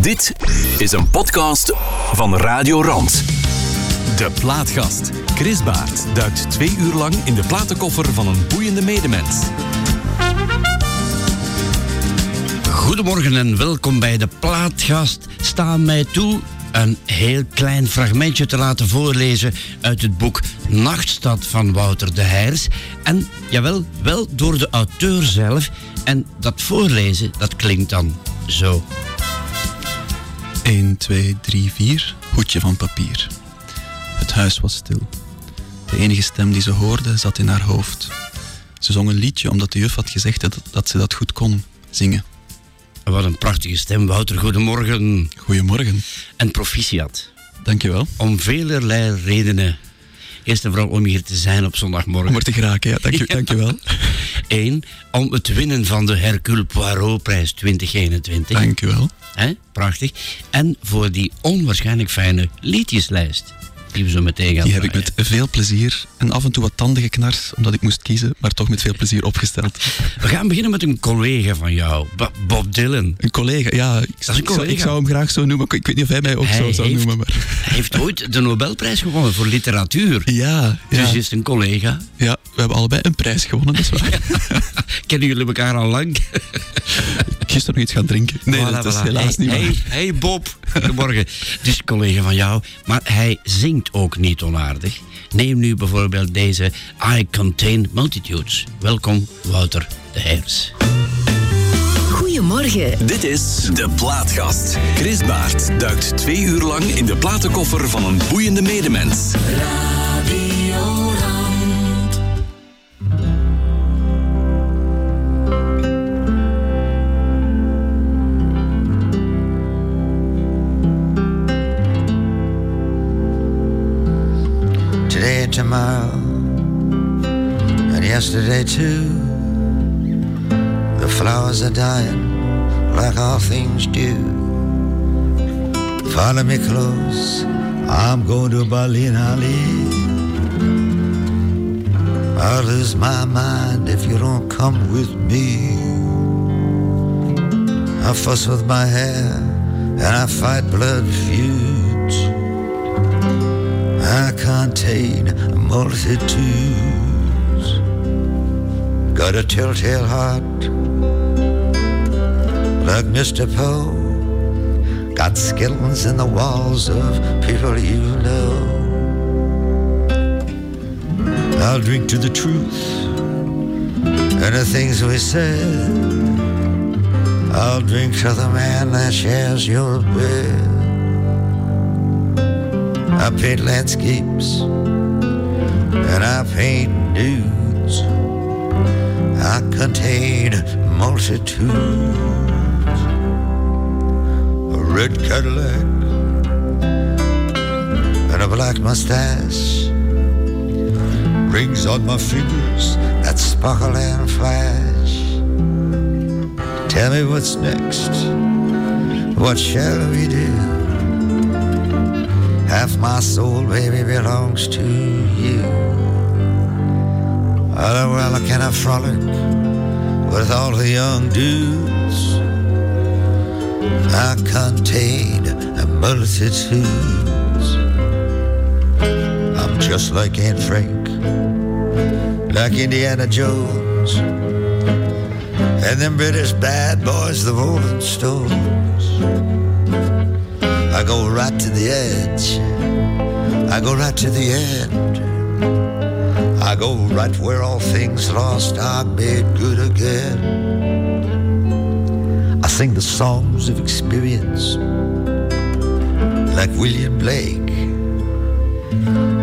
Dit is een podcast van Radio Rand. De Plaatgast. Chris Baert duikt twee uur lang in de platenkoffer van een boeiende medemens. Goedemorgen en welkom bij de Plaatgast. Sta mij toe een heel klein fragmentje te laten voorlezen uit het boek Nachtstad van Wouter de Heijers. En jawel, wel door de auteur zelf. En dat voorlezen, dat klinkt dan zo. 1, 2, 3, 4, hoedje van papier. Het huis was stil. De enige stem die ze hoorde zat in haar hoofd. Ze zong een liedje omdat de juf had gezegd dat, dat ze dat goed kon zingen. Wat een prachtige stem, Wouter. Goedemorgen. Goedemorgen. En proficiat. Dankjewel. Om velerlei redenen. Eerst en vooral om hier te zijn op zondagmorgen. Om er te geraken, ja. Dank je, Dankjewel. Eén, om het winnen van de Hercule Poirot-prijs 2021. Dankjewel. Hè? Prachtig. En voor die onwaarschijnlijk fijne liedjeslijst die we zo meteen gaan Die heb ik met veel plezier en af en toe wat tanden geknard, omdat ik moest kiezen, maar toch met veel plezier opgesteld. We gaan beginnen met een collega van jou, Bob Dylan. Een collega, ja. Ik, Dat is een collega. Ik zou hem graag zo noemen, ik weet niet of hij mij ook Hij zo zou heeft- noemen. Maar... Hij heeft ooit de Nobelprijs gewonnen voor literatuur. Ja, ja. Dus is het een collega. ja, we hebben allebei een prijs gewonnen, dat is waar. Kennen jullie elkaar al lang? Gisteren nog iets gaan drinken. Nee, Voilà, dat is helaas hey, niet waar. hey, hey Bob, goedemorgen. Dus een collega van jou, maar hij zingt ook niet onaardig. Neem nu bijvoorbeeld deze I Contain Multitudes. Welkom, Wouter de Heers. Goedemorgen. Dit is De Plaatgast. Chris Baert duikt twee uur lang in de platenkoffer van een boeiende medemens. Tomorrow, and yesterday too. The flowers are dying like all things do. Follow me close, I'm going to Berlin, Ali. I'll lose my mind if you don't come with me. I fuss with my hair and I fight blood feuds. I contain multitudes. Got a telltale heart, like Mr. Poe. Got skeletons in the walls of people you know. I'll drink to the truth and the things we said. I'll drink to the man that shares your bed. I paint landscapes and I paint nudes. I contain multitudes. A red Cadillac and a black mustache. Rings on my fingers that sparkle and flash. Tell me what's next. What shall we do? Half my soul, baby, belongs to you. Oh, well, can I frolic with all the young dudes? I contain a multitudes. I'm just like Aunt Frank, like Indiana Jones, and them British bad boys, the Rolling Stones. I go right to the edge. I go right to the end. I go right where all things lost are made good again. I sing the songs of experience like William Blake.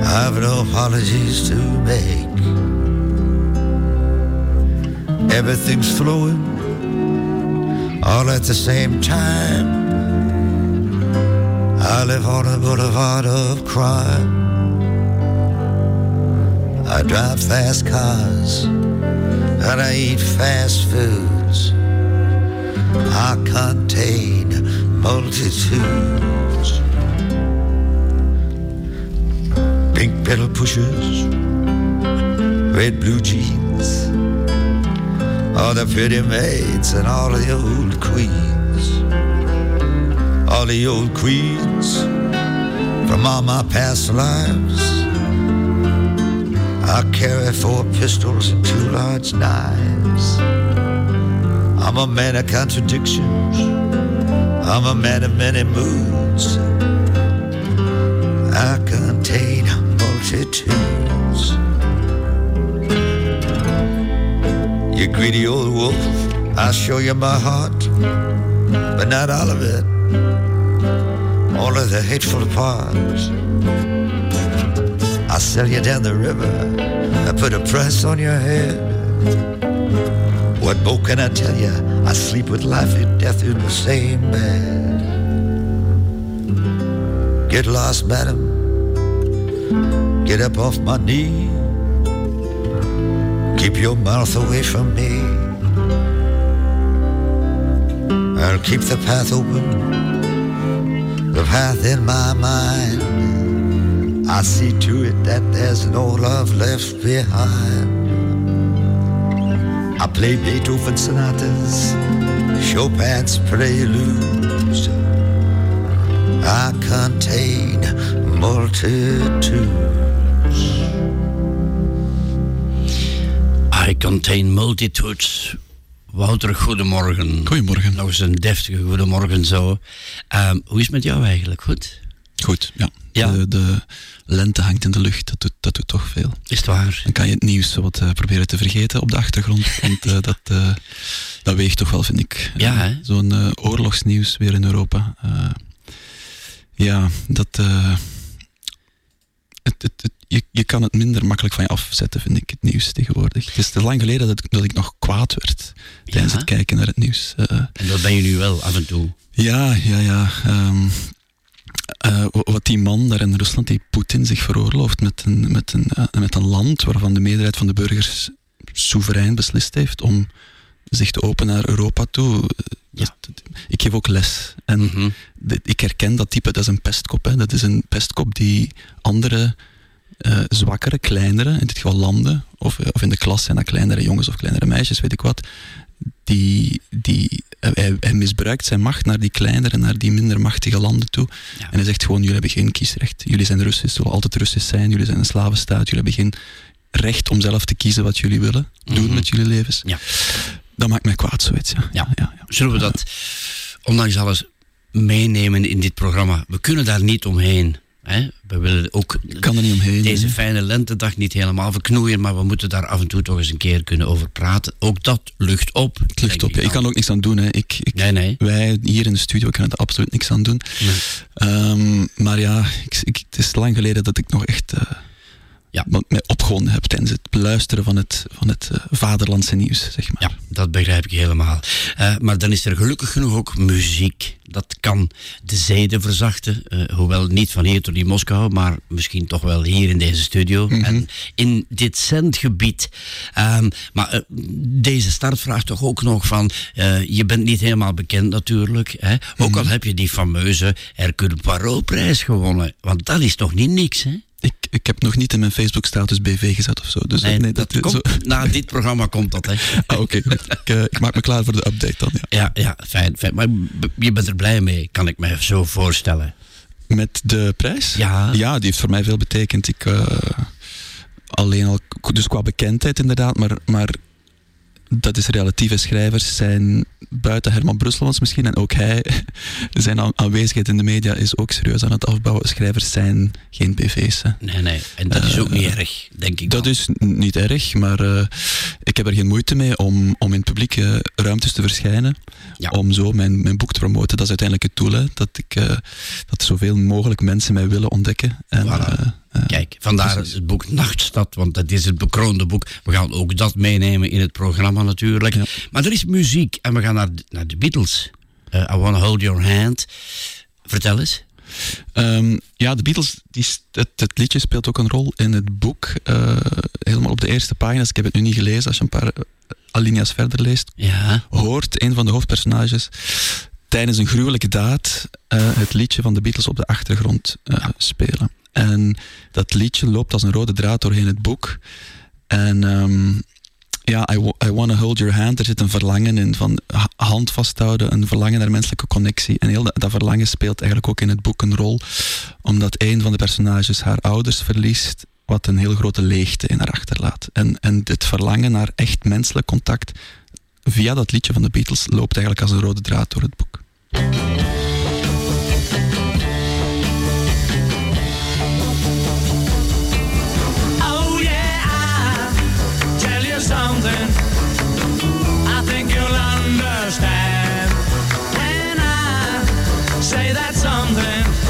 I've no apologies to make. Everything's flowing all at the same time. I live on a boulevard of crime. I drive fast cars and I eat fast foods. I contain multitudes. Pink pedal pushers, red blue jeans, all the pretty maids and all the old queens. All the old creeds from all my past lives. I carry four pistols and two large knives. I'm a man of contradictions. I'm a man of many moods. I contain multitudes. You greedy old wolf, I'll show you my heart, but not all of it. All of the hateful parts. I'll sell you down the river. I put a price on your head. What more can I tell you? I sleep with life and death in the same bed. Get lost, madam. Get up off my knee. Keep your mouth away from me. I'll keep the path open, path in my mind. I see to it that there's no love left behind. I play Beethoven sonatas, Chopin's preludes. I contain multitudes. I contain multitudes. Wouter, goedemorgen. Goedemorgen. Nog eens een deftige goedemorgen zo. Ehm, hoe is het met jou eigenlijk? Goed? Goed, ja. Ja. De, de lente hangt in de lucht, dat doet, dat doet toch veel. Is het waar? Dan kan je het nieuws wat eh, proberen te vergeten op de achtergrond. Want eh, dat, eh, dat weegt toch wel, vind ik. Ja, hè? Zo'n oorlogsnieuws weer in Europa. Ja, dat... het, het, het- je, je kan het minder makkelijk van je afzetten, vind ik, het nieuws tegenwoordig. Het is te lang geleden dat ik, dat ik nog kwaad werd tijdens Ja? het kijken naar het nieuws. En dat ben je nu wel af en toe. Ja, ja, ja. ehm, eh, wa- wat die man daar in Rusland, die Poetin, zich veroorlooft met een, met, een, eh, met een land waarvan de meerderheid van de burgers soeverein beslist heeft om zich te openen naar Europa toe. Ja. dat- ik geef ook les. En Mhm. ik herken dat type, dat is een pestkop. Hè. Dat is een pestkop die andere eh, zwakkere, kleinere, in dit geval landen, of, of in de klas zijn dat kleinere jongens of kleinere meisjes, weet ik wat, die, die, hij, hij misbruikt zijn macht naar die kleinere, naar die minder machtige landen toe. Ja. En hij zegt gewoon, jullie hebben geen kiesrecht. Jullie zijn Russisch, zullen altijd Russisch zijn. Jullie zijn een slavenstaat. Jullie hebben geen recht om zelf te kiezen wat jullie willen doen Mhm. met jullie levens. Ja. Dat maakt mij kwaad, zoiets. Ja. Ja. Ja, ja. Zullen we dat, ondanks alles, meenemen in dit programma? We kunnen daar niet omheen. Hè? We willen ook Ik kan er niet omheen. deze fijne lentedag niet helemaal verknoeien, maar we moeten daar af en toe toch eens een keer kunnen over praten. Ook dat lucht op. Het lucht op. Ja, ik kan er ook niks aan doen. Hè. Ik, ik, Nee, nee. Wij hier in de studio kunnen er absoluut niks aan doen. Nee. Ehm, maar ja, ik, ik, het is lang geleden dat ik nog echt eh, Ja. wat mij opgewonden heb tijdens het beluisteren van het, van het eh, vaderlandse nieuws, zeg maar. Ja, dat begrijp ik helemaal. Eh, maar dan is er gelukkig genoeg ook muziek. Dat kan de zeden verzachten. eh, hoewel niet van hier tot in Moskou, maar misschien toch wel hier in deze studio. En in dit zendgebied. Ehm, maar deze start vraagt toch ook nog van... je bent niet helemaal bekend natuurlijk. Hè? Ook al heb je die fameuze Hercule Poirot-prijs gewonnen. Want dat is toch niet niks, hè? Ik, ik heb nog niet in mijn Facebook-status BV gezet of zo. Dus Nee, nee, dat, dat, komt, zo- na dit programma komt dat, hè? Ah, Oké, ik, eh, ik maak me klaar voor de update dan. Ja. Ja, ja, fijn, fijn. Maar je bent er blij mee, kan ik me zo voorstellen. Met de prijs? Ja. Ja, die heeft voor mij veel betekend. Ik, eh, alleen al, dus qua bekendheid inderdaad, maar, maar dat is relatieve schrijvers zijn buiten Herman Brusselmans misschien en ook hij, zijn aan- aanwezigheid in de media is ook serieus aan het afbouwen. Schrijvers zijn geen. Hè. Nee, nee. En dat is ook niet erg, denk ik. Dat dan. is niet erg, maar eh, ik heb er geen moeite mee om, om in publieke ruimtes te verschijnen. Ja. Om zo mijn, mijn boek te promoten. Dat is uiteindelijk het doel. Hè, dat, ik, eh, dat zoveel mogelijk mensen mij willen ontdekken. En, Voilà. Kijk, vandaar precies. het boek Nachtstad, want dat is het bekroonde boek. We gaan ook dat meenemen in het programma natuurlijk. Ja. Maar er is muziek en we gaan naar, de- naar de Beatles. Eh, I Wanna Hold Your Hand. Vertel eens. Ehm, ja, de Beatles, die, het, het liedje speelt ook een rol in het boek. eh, helemaal op de eerste pagina's. Ik heb het nu niet gelezen. Als je een paar eh, alinea's verder leest, Ja. hoort een van de hoofdpersonages tijdens een gruwelijke daad het liedje van de Beatles op de achtergrond spelen. En dat liedje loopt als een rode draad doorheen het boek. En ehm, ja, I, I Wanna Hold Your Hand, er zit een verlangen in van hand vasthouden, een verlangen naar menselijke connectie. En heel dat, verlangen speelt eigenlijk ook in het boek een rol, omdat een van de personages haar ouders verliest, wat een heel grote leegte in haar achterlaat. En, en dit verlangen naar echt menselijk contact via dat liedje van de Beatles loopt eigenlijk als een rode draad door het boek. something I think you'll understand when I say that something.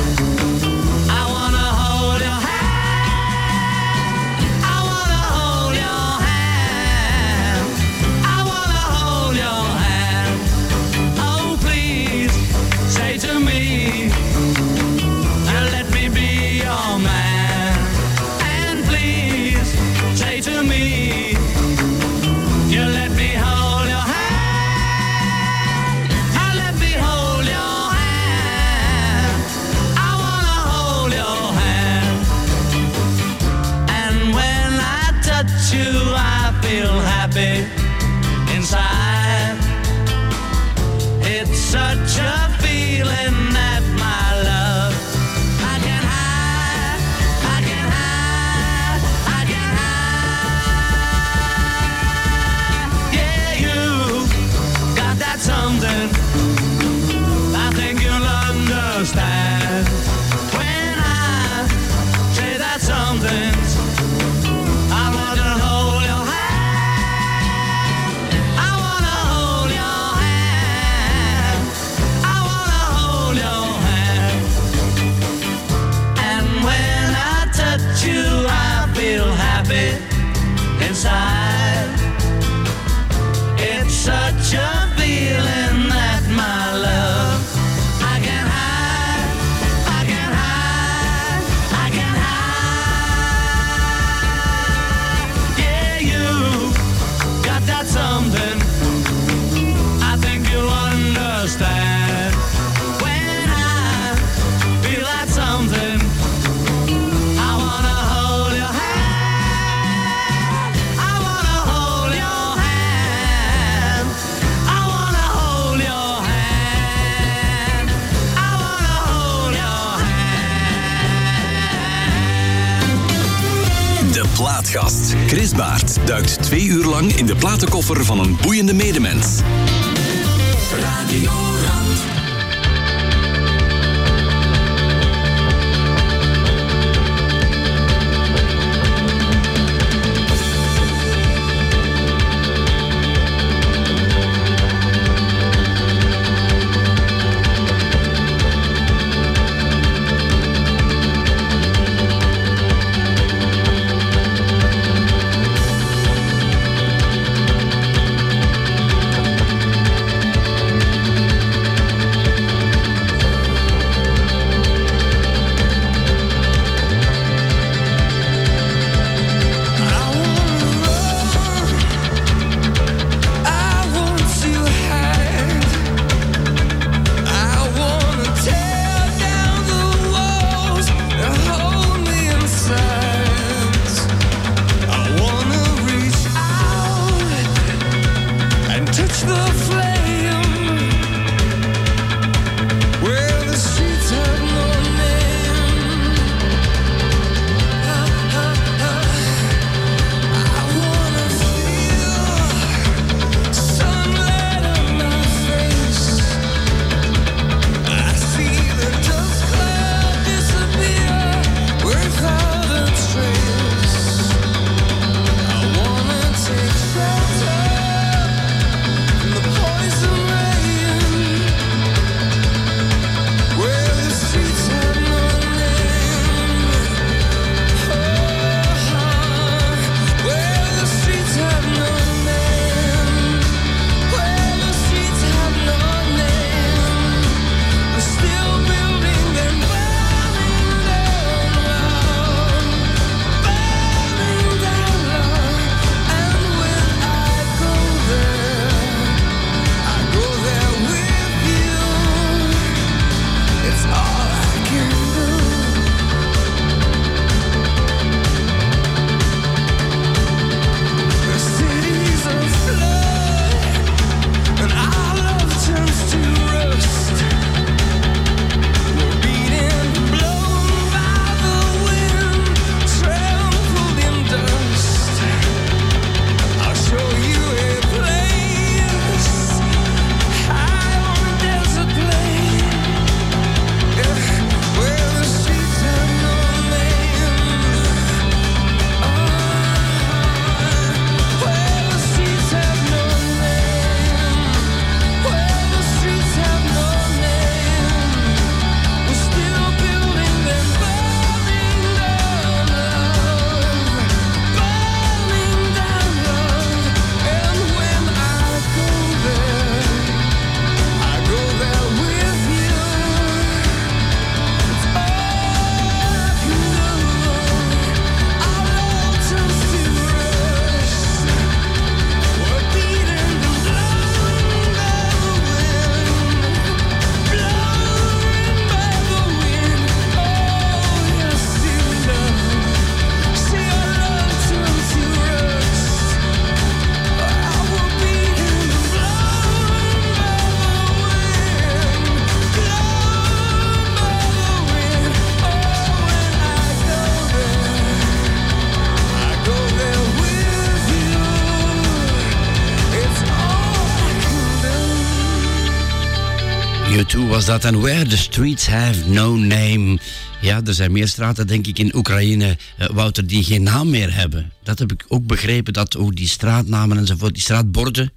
Dat. En Where the Streets Have No Name. Ja, er zijn meer straten, denk ik, in Oekraïne, uh, Wouter, die geen naam meer hebben. Dat heb ik ook begrepen, dat ook die straatnamen enzovoort, die straatborden,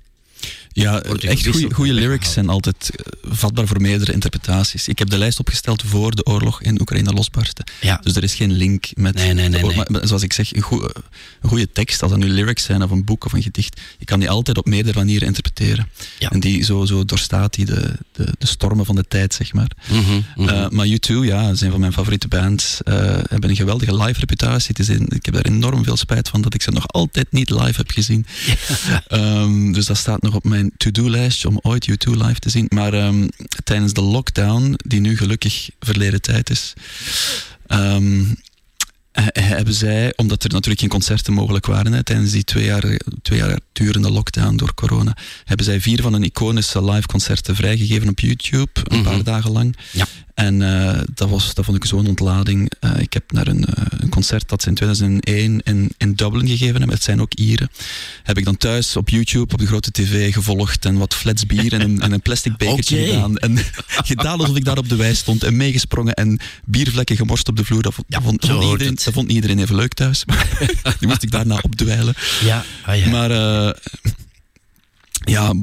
ja, echt goede lyrics zijn altijd eh, vatbaar voor meerdere interpretaties. Ik heb de lijst opgesteld voor de oorlog in Oekraïne losbarstte. Ja. Dus er is geen link met... Nee, nee, nee, Maar, zoals ik zeg, een, goede tekst, als dat nu lyrics zijn of een boek of een gedicht, je kan die altijd op meerdere manieren interpreteren. Ja. En die zo, zo doorstaat die de, de, de stormen van de tijd, zeg maar. Mm -hmm, uh, maar U2, ja, zijn van mijn favoriete bands. Uh, hebben een geweldige live reputatie. Het is ik heb daar enorm veel spijt van dat ik ze nog altijd niet live heb gezien. um, dus dat staat nog op mijn to-do-lijstje om ooit U2 live te zien. Maar um, tijdens de lockdown, die nu gelukkig verleden tijd is, um, hebben zij, omdat er natuurlijk geen concerten mogelijk waren hè, tijdens die twee jaar, twee jaar durende lockdown door corona, hebben zij vier van hun iconische live concerten vrijgegeven op YouTube, een mm -hmm. paar dagen lang. Ja. En uh, dat, was, dat vond ik zo'n ontlading. Uh, ik heb naar een, uh, een, concert dat ze in 2001 in, in Dublin gegeven hebben, het zijn ook Ieren, heb ik dan thuis op YouTube, op de grote tv gevolgd en wat flats bier en een, en een plastic bekertje okay. gedaan. En gedaan alsof ik daar op de wei stond en meegesprongen en biervlekken gemorst op de vloer. Dat, ja, vond, vond iedereen, dat vond iedereen even leuk thuis. die moest ik daarna opdwijlen. Ja, ah, ja. Maar ja,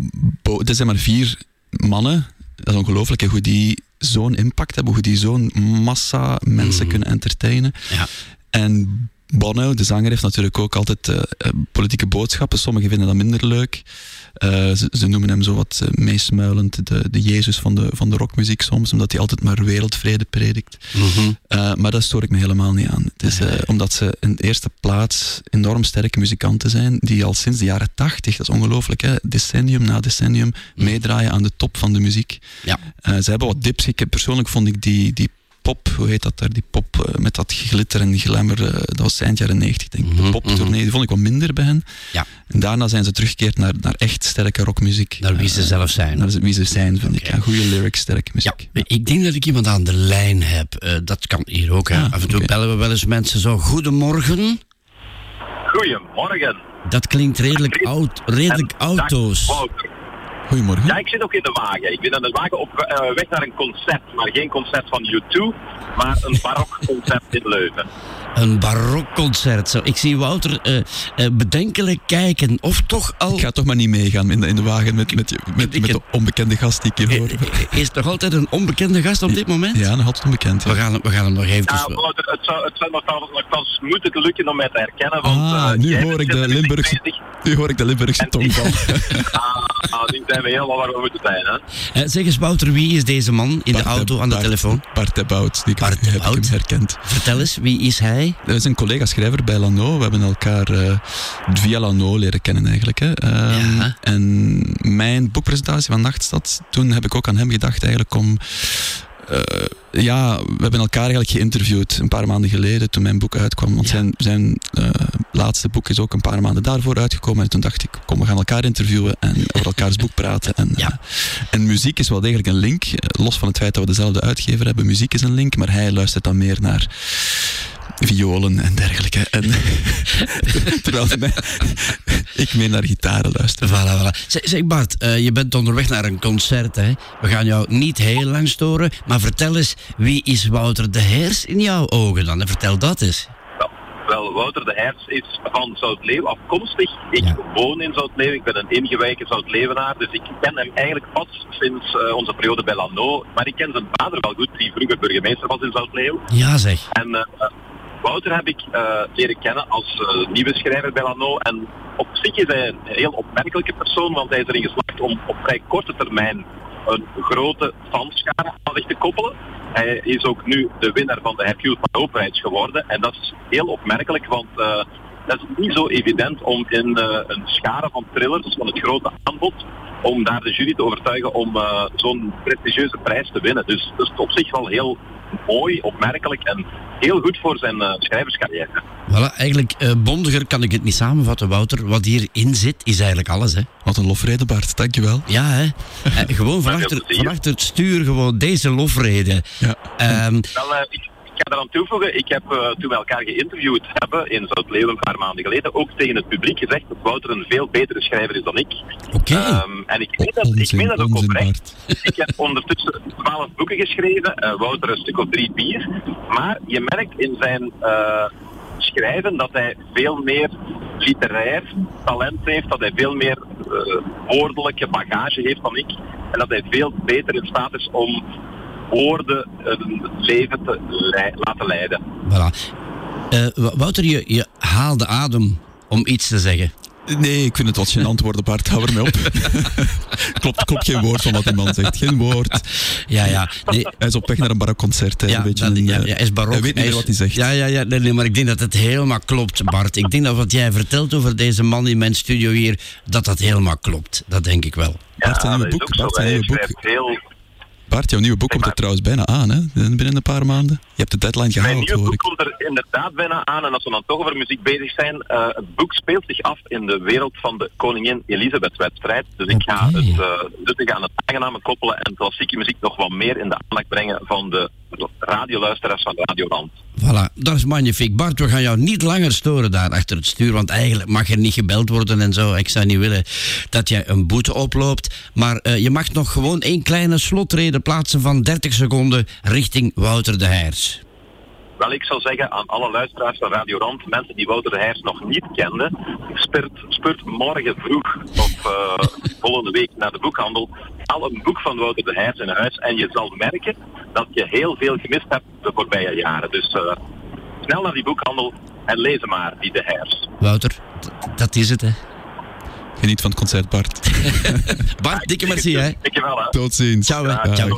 het zijn maar vier mannen. Dat is ongelooflijk hoe die zo'n impact hebben, hoe die zo'n massa mensen mm. kunnen entertainen. Ja. En Bono, de zanger, heeft natuurlijk ook altijd uh, politieke boodschappen. Sommigen vinden dat minder leuk. Uh, ze, ze, noemen hem zo wat uh, meesmuilend de, de Jezus van de, van de rockmuziek soms, omdat hij altijd maar wereldvrede predikt. Mm -hmm. maar daar stoor ik me helemaal niet aan. Het is omdat ze in de eerste plaats enorm sterke muzikanten zijn, die al sinds de jaren tachtig, dat is ongelooflijk, hè, decennium na decennium, mm. meedraaien aan de top van de muziek. Ja. ze hebben wat dips. Ik, persoonlijk vond ik die, die pop, hoe heet dat daar, die pop uh, met dat glitter en glamour, uh, dat was eind jaren 90 denk ik. De mm -hmm, poptournee, mm die vond ik wat minder bij hen. Ja. En daarna zijn ze teruggekeerd naar, naar echt sterke rockmuziek. Naar wie ze uh, zelf zijn. Naar wie ze zijn, vind okay. ik. Ja, goede lyrics, sterke muziek. Ja, ik denk dat ik iemand aan de lijn heb. dat kan hier ook. Ja, Af en toe okay. bellen we wel eens mensen zo, goedemorgen. Goedemorgen. Dat klinkt redelijk, oud, redelijk auto's. Goedemorgen. Ja, ik zit ook in de wagen. Ik ben aan de wagen op uh, weg naar een concert. Maar geen concert van U2, maar een barokconcert in Leuven. Een barokconcert. Zo. Ik zie Wouter uh, uh, bedenkelijk kijken. Of toch al... Ik ga toch maar niet meegaan in de, in de wagen met, met, met, met de onbekende gast die ik hier hoor. Is er toch altijd een onbekende gast op dit moment? Ja, nog altijd onbekend. Ja. We, gaan, we gaan hem nog even... Ja, Wouter, het zou, het zou nogthans moeten lukken om mij te herkennen. Want, ah, nu, hoor ik de Limburgse, nu hoor ik de Limburgse tongval. Ah, ah, zijn we helemaal waar we moeten zijn. Hè? Uh, zeg eens, Wouter, wie is deze man in Bart de auto aan de Bart, telefoon? Bart de Bout, die Bart heb ik hem herkend. Vertel eens, wie is hij? Dat is een collega-schrijver bij Lano. We hebben elkaar uh, via Lano leren kennen eigenlijk. Hè. Um, ja. En mijn boekpresentatie van Nachtstad, toen heb ik ook aan hem gedacht eigenlijk om uh, ja, we hebben elkaar eigenlijk geïnterviewd een paar maanden geleden toen mijn boek uitkwam. Want ja. zijn, zijn uh, laatste boek is ook een paar maanden daarvoor uitgekomen. En toen dacht ik, kom, we gaan elkaar interviewen en over elkaars boek praten. En, ja. uh, en muziek is wel degelijk een link. los van het feit dat we dezelfde uitgever hebben, muziek is een link. Maar hij luistert dan meer naar violen en dergelijke. En, terwijl mij, ik meer naar gitaren luister. Voilà, voilà. Zeg, zeg Bart, uh, je bent onderweg naar een concert. Hè? We gaan jou niet heel lang storen, maar vertel eens, wie is Wouter de Heers in jouw ogen dan? En vertel dat eens. Wel, wel Wouter de Heers is van Zoutleeuw afkomstig. Ik ja. woon in Zoutleeuw, ik ben een ingewijke Zoutleeuwenaar, dus ik ken hem eigenlijk pas sinds uh, onze periode bij Lano. Maar ik ken zijn vader wel goed, die vroeger burgemeester was in Zoutleeuw. Ja zeg. En uh, Wouter heb ik uh, leren kennen als uh, nieuwe schrijver bij Lano. En op zich is hij een heel opmerkelijke persoon, want hij is erin geslaagd om op vrij korte termijn een grote fanschare aan zich te koppelen. Hij is ook nu de winnaar van de Hercule Poirot-prijs geworden. En dat is heel opmerkelijk, want uh, dat is niet zo evident om in een schare van thrillers, van het grote aanbod, om daar de jury te overtuigen om zo'n prestigieuze prijs te winnen. Dus dat is op zich wel heel mooi, opmerkelijk en heel goed voor zijn uh, schrijverscarrière. Voilà, eigenlijk uh, bondiger kan ik het niet samenvatten, Wouter. Wat hierin zit, is eigenlijk alles. Hè? Wat een lofrede, Bart. Dankjewel. Ja, hè. uh, gewoon van achter, van achter het stuur, gewoon deze lofrede. Ja. Um, Wel, ik, ga eraan toevoegen, ik heb uh, toen we elkaar geïnterviewd hebben in Zuid-Leeuwen een paar maanden geleden, ook tegen het publiek gezegd dat Wouter een veel betere schrijver is dan ik. Oké. Um, en ik meen dat, ik meen dat ook oprecht. ik heb ondertussen twaalf boeken geschreven, uh, Wouter een stuk of drie, vier. Maar je merkt in zijn uh, schrijven dat hij veel meer literair talent heeft, dat hij veel meer woordelijke bagage heeft dan ik. En dat hij veel beter in staat is om woorden een leven te laten leiden. Voilà. Uh, Wouter, je, je haalde adem om iets te zeggen. Nee, ik vind het wat gênant worden, Bart. Hou ermee op. klopt, klopt geen woord van wat die man zegt. Geen woord. Ja, ja. Nee. Hij is op weg naar een barokconcert. Ja, een beetje dat, een, ja, ja, hij is barok. Hij weet niet meer wat hij zegt. Ja, ja, ja nee, nee, maar ik denk dat het helemaal klopt, Bart. Ik denk dat wat jij vertelt over deze man in mijn studio hier, dat dat helemaal klopt. Dat denk ik wel. Bart, zijn nieuwe boek. Bart, zijn nieuwe boek. Heel Bart, jouw nieuwe boek komt er trouwens bijna aan, hè? binnen een paar maanden. Je hebt de deadline gehaald, Mijn nieuwe boek ik. komt er inderdaad bijna aan. En als we dan toch over muziek bezig zijn, uh, het boek speelt zich af in de wereld van de Koningin Elisabeth-wedstrijd. Dus ik ga het uh, aan het aangename koppelen en klassieke muziek nog wat meer in de aandacht brengen van de radioluisteraars van Radio Rand. Voilà, dat is magnifiek. Bart, we gaan jou niet langer storen daar achter het stuur, want eigenlijk mag er niet gebeld worden en zo. Ik zou niet willen dat jij een boete oploopt. Maar uh, je mag nog gewoon één kleine slotreden plaatsen van 30 seconden richting Wouter de Heers. Wel, ik zou zeggen aan alle luisteraars van Radio Rand, mensen die Wouter de Heers nog niet kenden, spurt, spurt morgen vroeg of uh, volgende week naar de boekhandel al een boek van Wouter de Heers in huis en je zal merken dat je heel veel gemist hebt de voorbije jaren. Dus uh, snel naar die boekhandel en lees maar, die de Heers. Wouter, dat is het hè. Geniet van het concert, Bart. Bart, dikke merci, hè. Dankjewel, hè. Tot ziens. Ciao, hè. Ciao.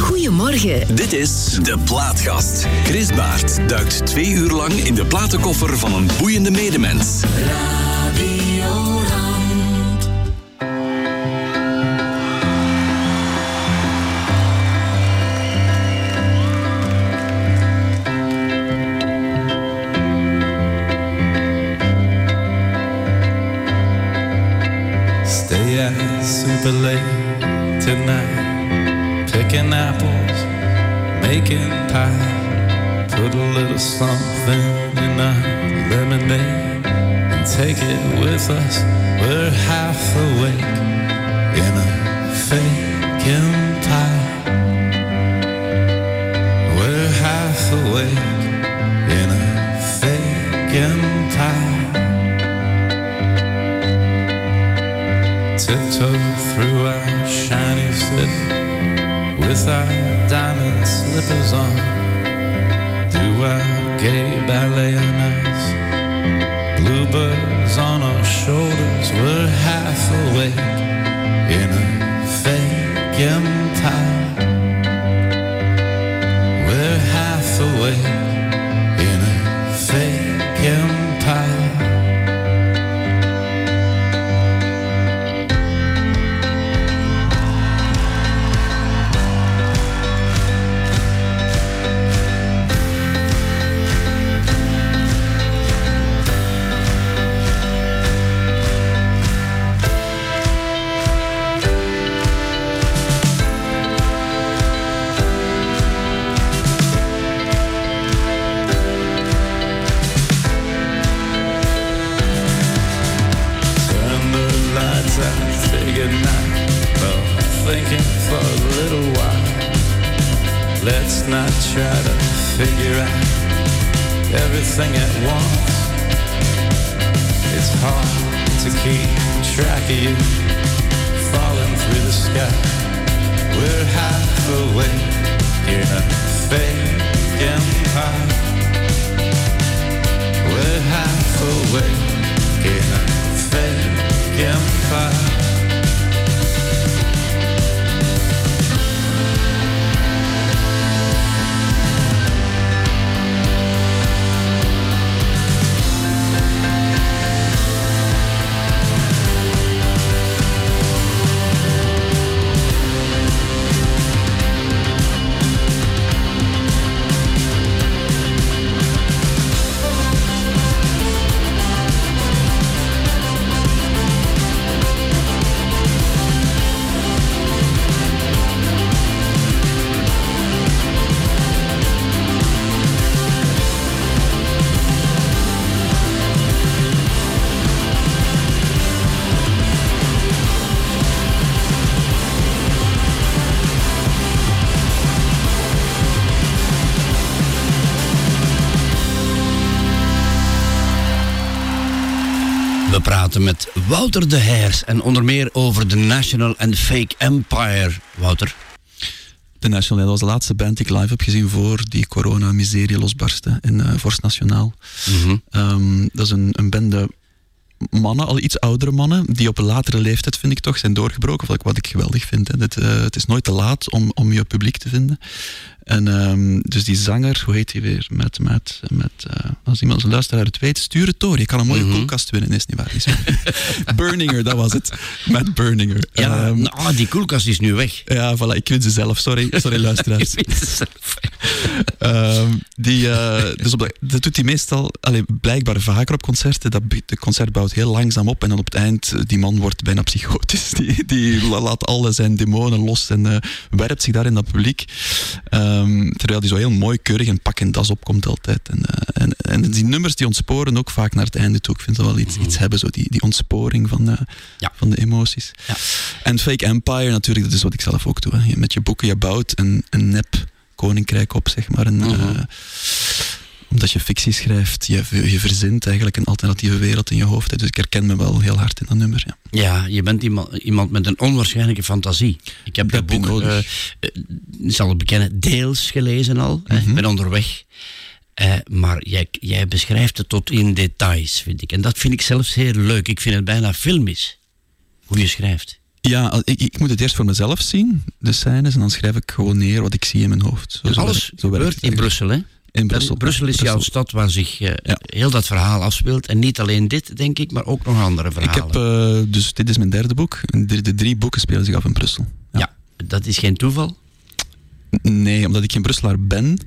Goedemorgen. Dit is De Plaatkast. Chris Baart duikt twee uur lang in de platenkoffer van een boeiende medemens. Super late tonight, picking apples, making pie. Put a little something in our lemonade and take it with us. We're half awake in a fake empire. We're half awake in a fake empire. With our diamond slippers on. Do our gay ballet on us. Bluebirds on our shoulders. We're half awake Wouter de Heers en onder meer over de National and Fake Empire. Wouter? De National dat was de laatste band die ik live heb gezien voor die corona-miserie losbarstte in uh, Vorst Nationaal. Mhm. Ehm, dat is een, een bende mannen, al iets oudere mannen, die op een latere leeftijd, vind ik toch, zijn doorgebroken. Wat ik geweldig vind. Hè. Het, uh, het is nooit te laat om, om je publiek te vinden. En um, dus die zanger, hoe heet hij weer? Met, met, met uh, als iemand een luisteraar het weet, stuur het door. Je kan een mooie mm -hmm. koelkast winnen, is niet waar? Is Burninger, dat was het. Met Burninger. Ja, um, nou, die koelkast is nu weg. Ja, voilà, ik vind ze zelf. Sorry, sorry luisteraars. ik vind ze zelf. um, die, uh, dus op de, dat doet hij meestal, allee, blijkbaar vaker op concerten. Dat, de concert bouwt heel langzaam op en dan op het eind, die man wordt bijna psychotisch. Die, die laat alle zijn demonen los en uh, werpt zich daar in dat publiek. Um, terwijl die zo heel mooi keurig en pak en das opkomt altijd. En, uh, en, en, die nummers die ontsporen ook vaak naar het einde toe. Ik vind dat wel iets, iets hebben, zo die, die ontsporing van, uh, ja. van de emoties. Ja. En Fake Empire natuurlijk, dat is wat ik zelf ook doe. Hè. Met je boeken, je bouwt een, een nep koninkrijk op, zeg maar. Een, mm -hmm. uh, omdat je fictie schrijft, je, je verzint eigenlijk een alternatieve wereld in je hoofd. Dus ik herken me wel heel hard in dat nummer. Ja, ja je bent iemand, iemand met een onwaarschijnlijke fantasie. Ik heb dat boek, uh, ik zal het bekennen, deels gelezen al. Mm -hmm. Ik ben onderweg. Uh, maar jij, jij beschrijft het tot in details, vind ik. En dat vind ik zelfs heel leuk. Ik vind het bijna filmisch, hoe je schrijft. Ja, ik, ik, moet het eerst voor mezelf zien, de scènes, en dan schrijf ik gewoon neer wat ik zie in mijn hoofd. Zo, en alles zo, zo gebeurt in Brussel, hè? In Brussel. Brussel is Brussel. jouw stad waar zich uh, ja. heel dat verhaal afspeelt. En niet alleen dit, denk ik, maar ook nog andere verhalen. Ik heb, uh, dus dit is mijn derde boek. De, de, drie boeken spelen zich af in Brussel. Ja, ja dat is geen toeval? Nee, omdat ik geen Brusselaar ben.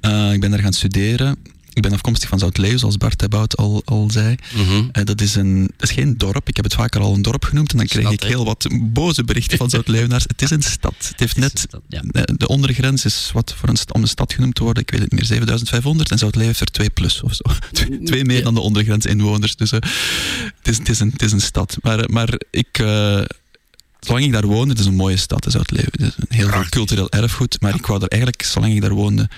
Uh, ik ben daar gaan studeren. Ik ben afkomstig van Zoutleeuw, zoals Bart Hebbout al, al zei. Mm -hmm. uh, dat, is een, dat is geen dorp. Ik heb het vaker al een dorp genoemd. En dan kreeg stad, ik heel wat boze berichten van Zoutleeuwenaars. het is een stad. Het heeft net... Stad, ja. de, de ondergrens is wat voor een, om een stad genoemd te worden. Ik weet het niet meer, 7500. En Zoutleeuw heeft er 2 plus of zo. Twee, twee meer Ja. dan de ondergrens inwoners. Dus uh, het, is, het, is een, het is een stad. Maar, maar ik... Uh, zolang ik daar woonde, het is een mooie stad, Zoutleeuw. Het is een heel Prachtig. cultureel erfgoed. Maar ik wou er eigenlijk, zolang ik daar woonde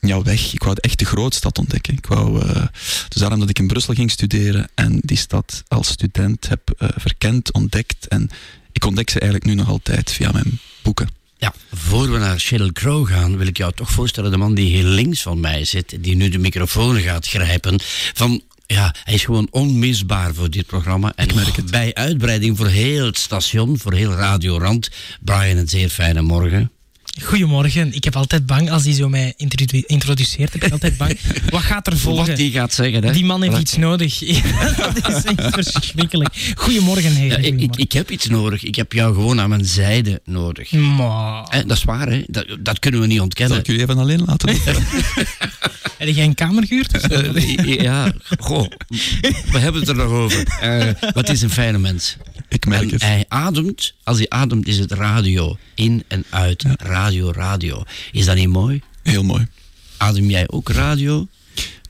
ja, weg. Ik wou echt de grootstad ontdekken. Ik wou, uh, dus daarom dat ik in Brussel ging studeren en die stad als student heb uh, verkend, ontdekt. En ik ontdek ze eigenlijk nu nog altijd via mijn boeken. Ja, voor we naar Sheryl Crow gaan, wil ik jou toch voorstellen, de man die heel links van mij zit, die nu de microfoon gaat grijpen, van ja, hij is gewoon onmisbaar voor dit programma. En ik merk het. bij uitbreiding voor heel het station, voor heel Radio Rand. Brian, een zeer fijne morgen. Goedemorgen. Ik heb altijd bang als hij zo mij introdu introduceert. Ik ben altijd bang. Wat gaat er volgen? Wat die gaat zeggen, hè? Die man heeft iets nodig. dat is echt verschrikkelijk. Goedemorgen, heren. Ja, ik, ik, ik, heb iets nodig. Ik heb jou gewoon aan mijn zijde nodig. Maar... Eh, dat is waar, hè? Dat, dat, kunnen we niet ontkennen. Zal ik jullie even alleen laten? Heb jij een kamer gehuurd? Uh, ja, goh. We hebben het er nog over. Uh, wat is een fijne mens? Ik merk en het. Hij ademt. Als hij ademt is het radio. In en uit. Ja. Radio, radio. Is dat niet mooi? Heel mooi. Adem jij ook radio?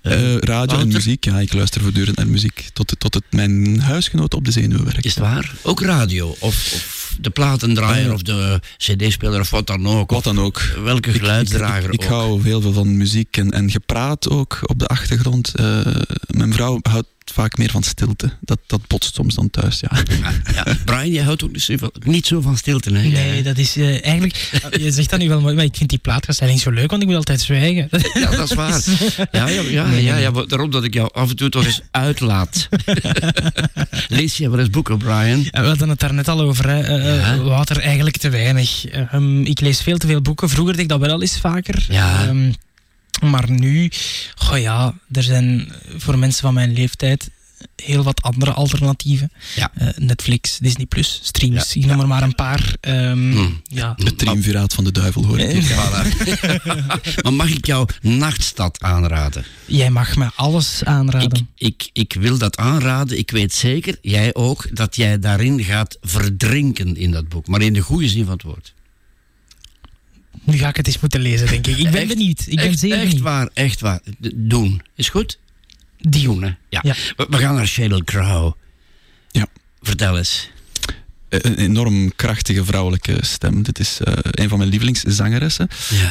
Uh, radio Wouter? en muziek, ja, ik luister voortdurend naar muziek. Tot, tot het mijn huisgenoot op de zenuwen werkt. Is het waar? Ook radio? Of, of de platendraaier uh, of de cd-speler of wat dan ook? Wat dan ook. Welke geluidsdrager ik, ik, ik, ik ook? hou heel veel van muziek en, en gepraat ook op de achtergrond. Mijn vrouw houdt vaak meer van stilte. Dat, dat botst soms dan thuis, ja. ja, ja. Brian, jij houdt ook niet zo van, niet zo van stilte, hè? Nee, dat is uh, eigenlijk... Je zegt dat nu wel mooi, maar ik vind die plaatgastelling zo leuk, want ik moet altijd zwijgen. Ja, dat is waar. Ja, ja, ja, nee, ja, ja, daarom dat ik jou af en toe toch eens uitlaat. Lees je wel eens boeken, Brian? Ja, we hadden het daar net al over, hè. Uh, ja. water eigenlijk te weinig. Um, ik lees veel te veel boeken. Vroeger deed ik dat wel al eens vaker. Ja. Um, maar nu, goh ja, er zijn voor mensen van mijn leeftijd heel wat andere alternatieven. Ja. Uh, Netflix, Disney+, Plus, streams, ja. ik noem er maar een paar. Um, Hmm. ja. Het triumviraat van de duivel, hoor ik. maar mag ik jou Nachtstad aanraden? Jij mag me alles aanraden. Ik, ik, ik wil dat aanraden. Ik weet zeker, jij ook, dat jij daarin gaat verdrinken in dat boek. Maar in de goede zin van het woord. Nu ga ik het eens moeten lezen, denk ik. Ik ben echt, niet. Ik ben echt, zeer benieuwd. Echt waar, echt waar. Doen. Is goed? Doen. Ja. We, gaan naar Sheryl Crow. Ja. Vertel eens. Eh, een enorm krachtige vrouwelijke stem. Dit is eh, een van mijn lievelingszangeressen.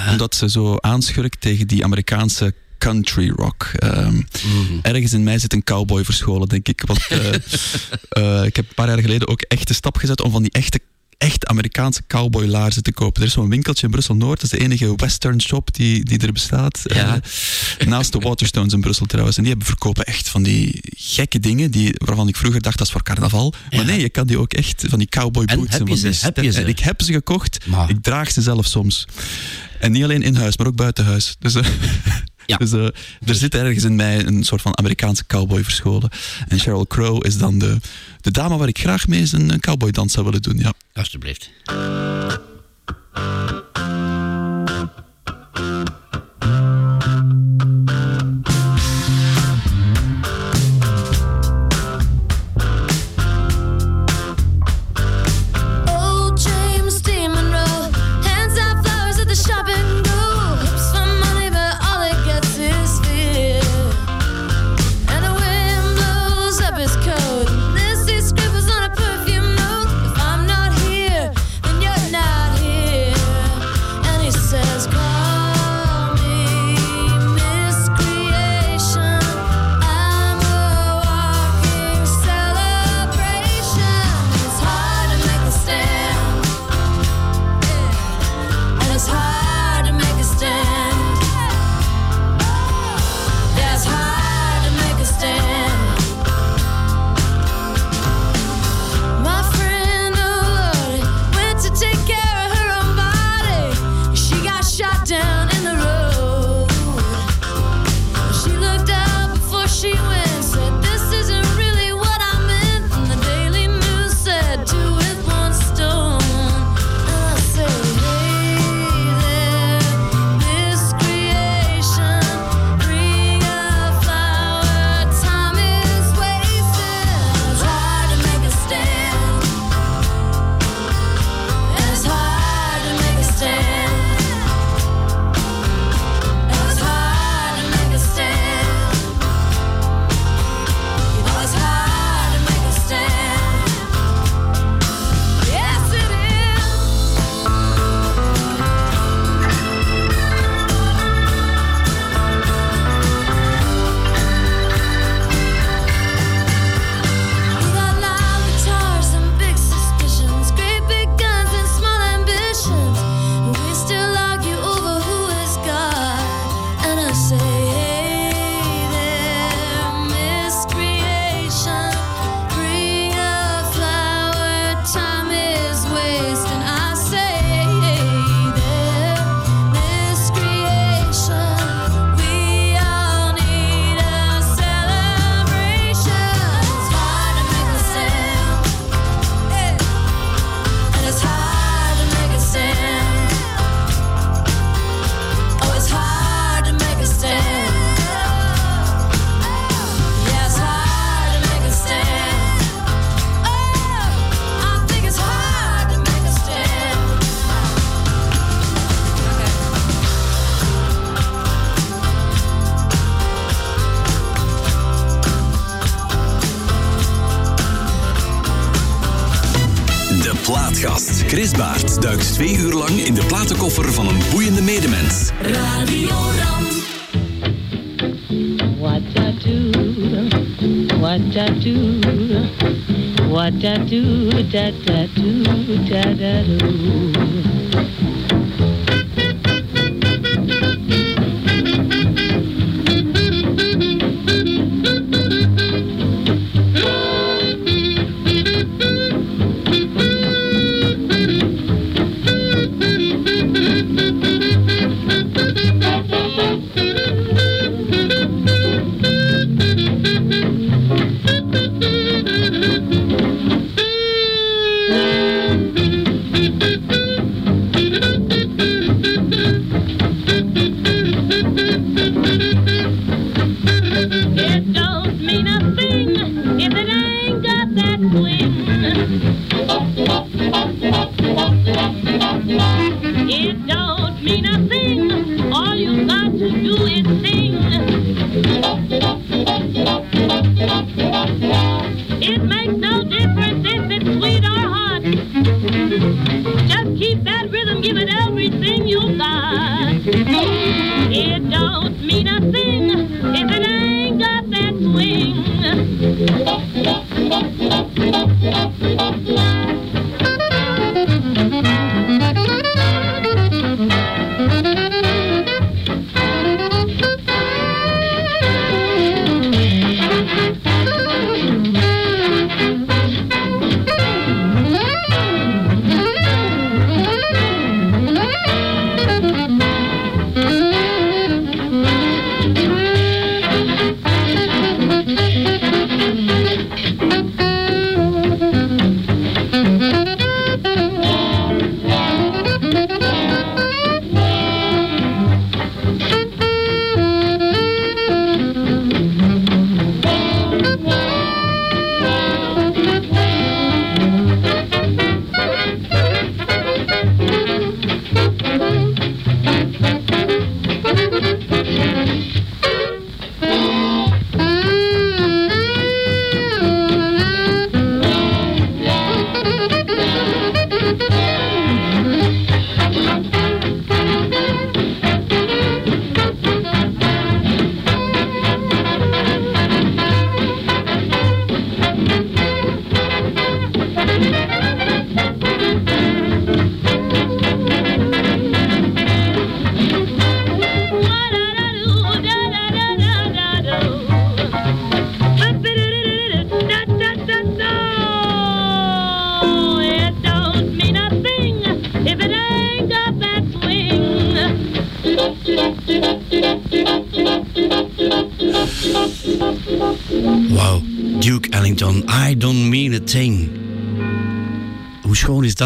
Omdat ze zo aanschurkt tegen die Amerikaanse country rock. Ehm, mm. Ergens in mij zit een cowboy verscholen, denk ik. Want eh, ik heb een paar jaar geleden ook echt de stap gezet om van die echte echt Amerikaanse cowboylaarzen te kopen. Er is zo'n winkeltje in Brussel-Noord. Dat is de enige western shop die, die er bestaat. Ja. Eh, naast de Waterstones in Brussel trouwens. En die hebben, verkopen echt van die gekke dingen die, waarvan ik vroeger dacht dat is voor carnaval. Maar nee, je kan die ook echt van die cowboy boots. En heb je, ze, heb je ze? Ik heb ze gekocht. Ik draag ze zelf soms. En niet alleen in huis, maar ook buiten huis. Dus... Eh, ja. Dus eh, er zit ergens in mij een soort van Amerikaanse cowboy verscholen. En Sheryl Crow is dan de, de dame waar ik graag mee eens een, cowboydans zou willen doen. Ja. Alsjeblieft. gast Chris Baert duikt twee uur lang in de platenkoffer van een boeiende medemens. Radio Ram. What I do, what I do, what I do, da da do, da da do.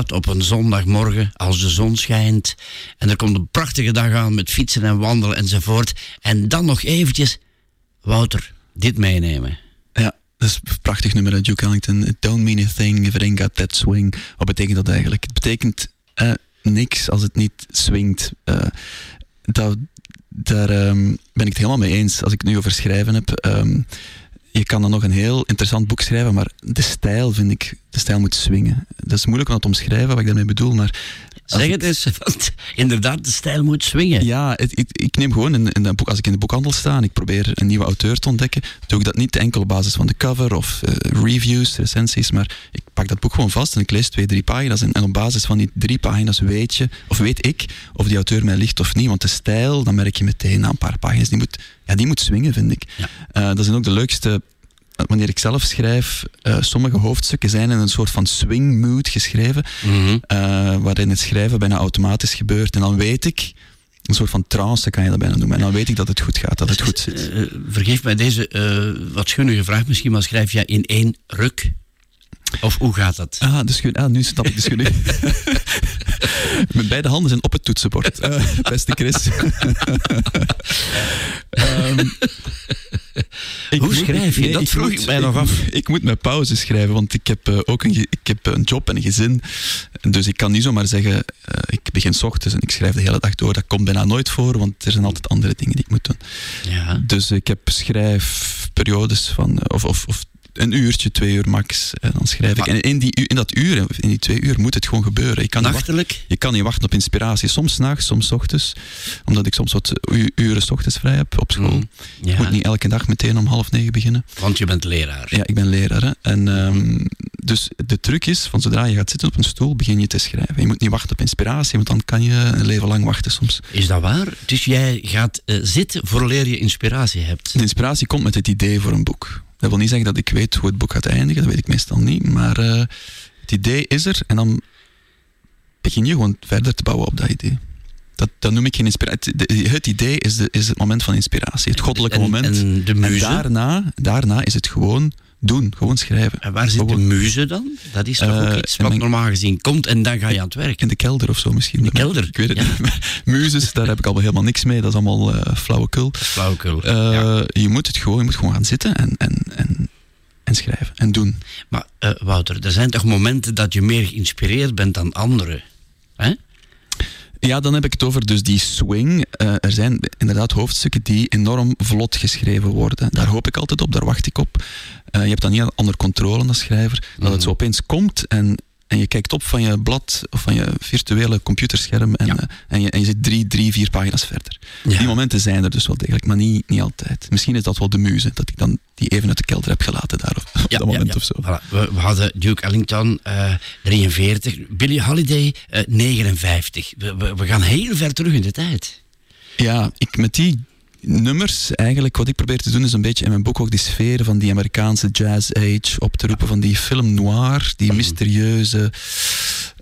Op een zondagmorgen als de zon schijnt en er komt een prachtige dag aan met fietsen en wandelen enzovoort. En dan nog eventjes, Wouter, dit meenemen. Ja, dat is een prachtig nummer uit Duke Ellington. It don't mean a thing if it ain't got that swing. Wat betekent dat eigenlijk? Het betekent eh, niks als het niet swingt. Eh, dat, daar ehm, ben ik het helemaal mee eens als ik het nu over schrijven heb. Ehm, je kan dan nog een heel interessant boek schrijven, maar de stijl vind ik, de stijl moet swingen. Dat is moeilijk om dat te omschrijven, wat ik daarmee bedoel, maar... Zeg het eens, want inderdaad, de stijl moet swingen. Ja, het- ik, ik neem gewoon in, boek, als ik in de boekhandel sta en ik probeer een nieuwe auteur te ontdekken, doe ik dat niet enkel op basis van de cover of eh, reviews, recensies, maar ik pak dat boek gewoon vast en ik lees twee, drie pagina's en, en op basis van die drie pagina's weet je, of weet ik, of die auteur mij ligt of niet. Want de stijl, dan merk je meteen na een paar pagina's, die moet, ja, die moet swingen, vind ik. Eh, dat zijn ook de leukste wanneer ik zelf schrijf, eh, sommige hoofdstukken zijn in een soort van swing mood geschreven, Mhm. eh, waarin het schrijven bijna automatisch gebeurt. En dan weet ik, een soort van trance kan je dat bijna noemen, en dan weet ik dat het goed gaat, dat het goed zit. Eh, vergeef mij deze wat schunnige vraag misschien, maar schrijf jij in één ruk? Of hoe gaat dat? Ah, schun, ah, nu snap ik de schudding. Mijn beide handen zijn op het toetsenbord. Eh, beste Chris. Ehm, Hoe moet- schrijf je? nee, Dat vroeg ik mij nog af. moet- Ik moet met pauze schrijven, want ik heb eh, ook een, ik heb een job en een gezin. Dus ik kan niet zomaar zeggen, eh, ik begin 's ochtends en ik schrijf de hele dag door. Dat komt bijna nooit voor, want er zijn altijd andere dingen die ik moet doen. Ja. Dus ik heb schrijfperiodes van, of, of, of een uurtje, twee uur max. En dan schrijf ik. En in, die, in dat uur, in die twee uur, moet het gewoon gebeuren. Je kan, niet wachten, je kan niet wachten op inspiratie. Soms s'nachts, soms ochtends. Omdat ik soms wat uren ochtends vrij heb op school. Mm, Ik moet niet elke dag meteen om half negen beginnen. Want je bent leraar. Ja, ik ben leraar. Hè. En, ehm, dus de truc is, van zodra je gaat zitten op een stoel, begin je te schrijven. Je moet niet wachten op inspiratie, want dan kan je een leven lang wachten soms. Is dat waar? Dus jij gaat eh, zitten vooraleer je inspiratie hebt. De inspiratie komt met het idee voor een boek. Dat wil niet zeggen dat ik weet hoe het boek gaat eindigen, dat weet ik meestal niet. Maar eh, het idee is er en dan begin je gewoon verder te bouwen op dat idee. Dat, dat noem ik geen inspiratie. Het, de- het idee is, de, is het moment van inspiratie, het goddelijke En- moment. en de muze? daarna, daarna is het gewoon doen, gewoon schrijven. En waar zit de Gewoon muze dan? Dat is toch ook Eh, iets in wat mijn- normaal gezien komt en dan ga je aan het werk. In de kelder of zo misschien. In de kelder, Ik weet het ja. niet. Muzes, daar heb ik al helemaal niks mee. Dat is allemaal eh flauwekul. Flauwekul. Eh, ja. Je moet het gewoon, je moet gewoon gaan zitten en, en, en, en schrijven en doen. Maar Wouter, er zijn toch momenten dat je meer geïnspireerd bent dan anderen? Hè? Ja, dan heb ik het over dus die swing. Eh, er zijn inderdaad hoofdstukken die enorm vlot geschreven worden. Daar hoop ik altijd op, daar wacht ik op. Eh, je hebt dan niet onder controle als schrijver. Dat Mhm. het zo opeens komt en, en je kijkt op van je blad of van je virtuele computerscherm en, Ja. eh, en, je, en je zit drie, drie, vier pagina's verder. Ja. Die momenten zijn er dus wel degelijk, maar niet, niet altijd. Misschien is dat wel de muze, dat ik dan die even uit de kelder heb gelaten daar op, dat moment of zo. Voilà. We, we hadden Duke Ellington, eh 43, Billie Holiday, eh 59. We, we, we gaan heel ver terug in de tijd. Ja, ik, met die nummers, eigenlijk wat ik probeer te doen, is een beetje in mijn boek ook die sfeer van die Amerikaanse jazz age op te roepen, van die film noir, die mysterieuze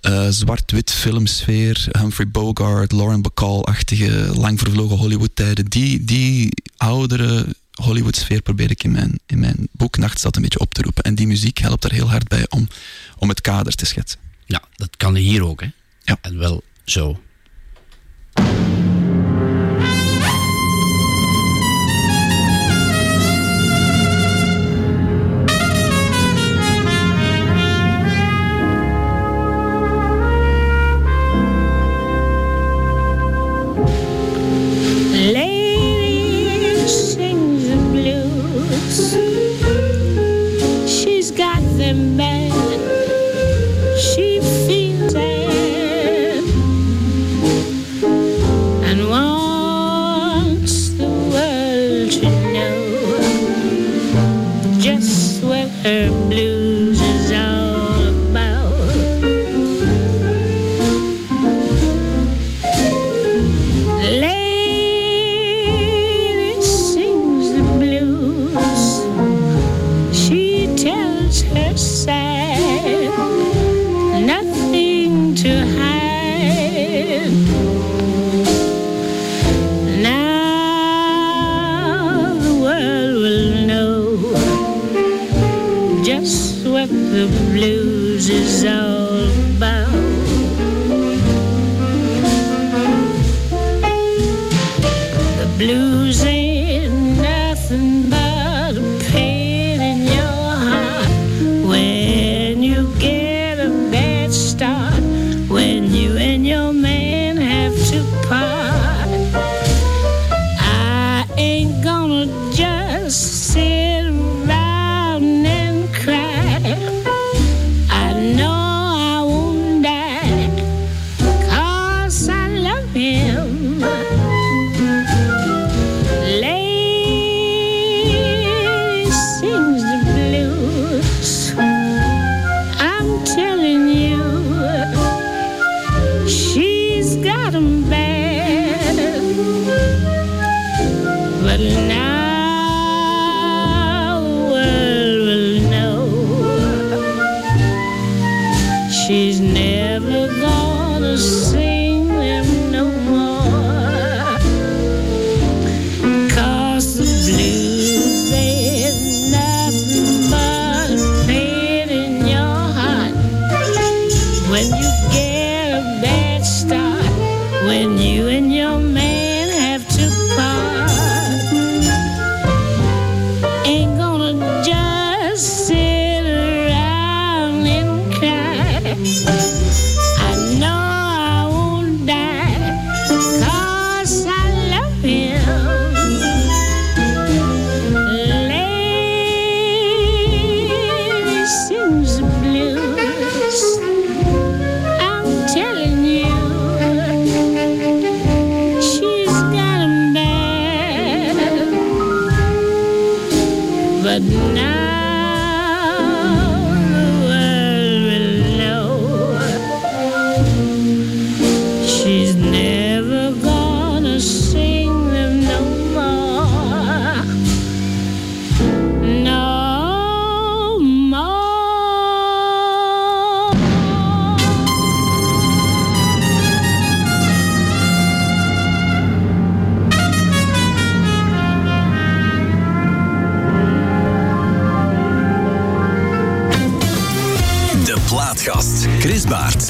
eh, zwart-wit filmsfeer, Humphrey Bogart, Lauren Bacall-achtige, lang vervlogen Hollywood-tijden, die, die oudere Hollywood-sfeer probeer ik in mijn, in mijn boek Nachtstad een beetje op te roepen. En die muziek helpt daar heel hard bij om, om het kader te schetsen. Ja, dat kan hier ook, hè? Ja. En wel zo.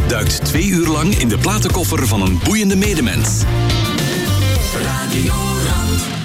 duikt twee uur lang in de platenkoffer van een boeiende medemens. Radio Rand.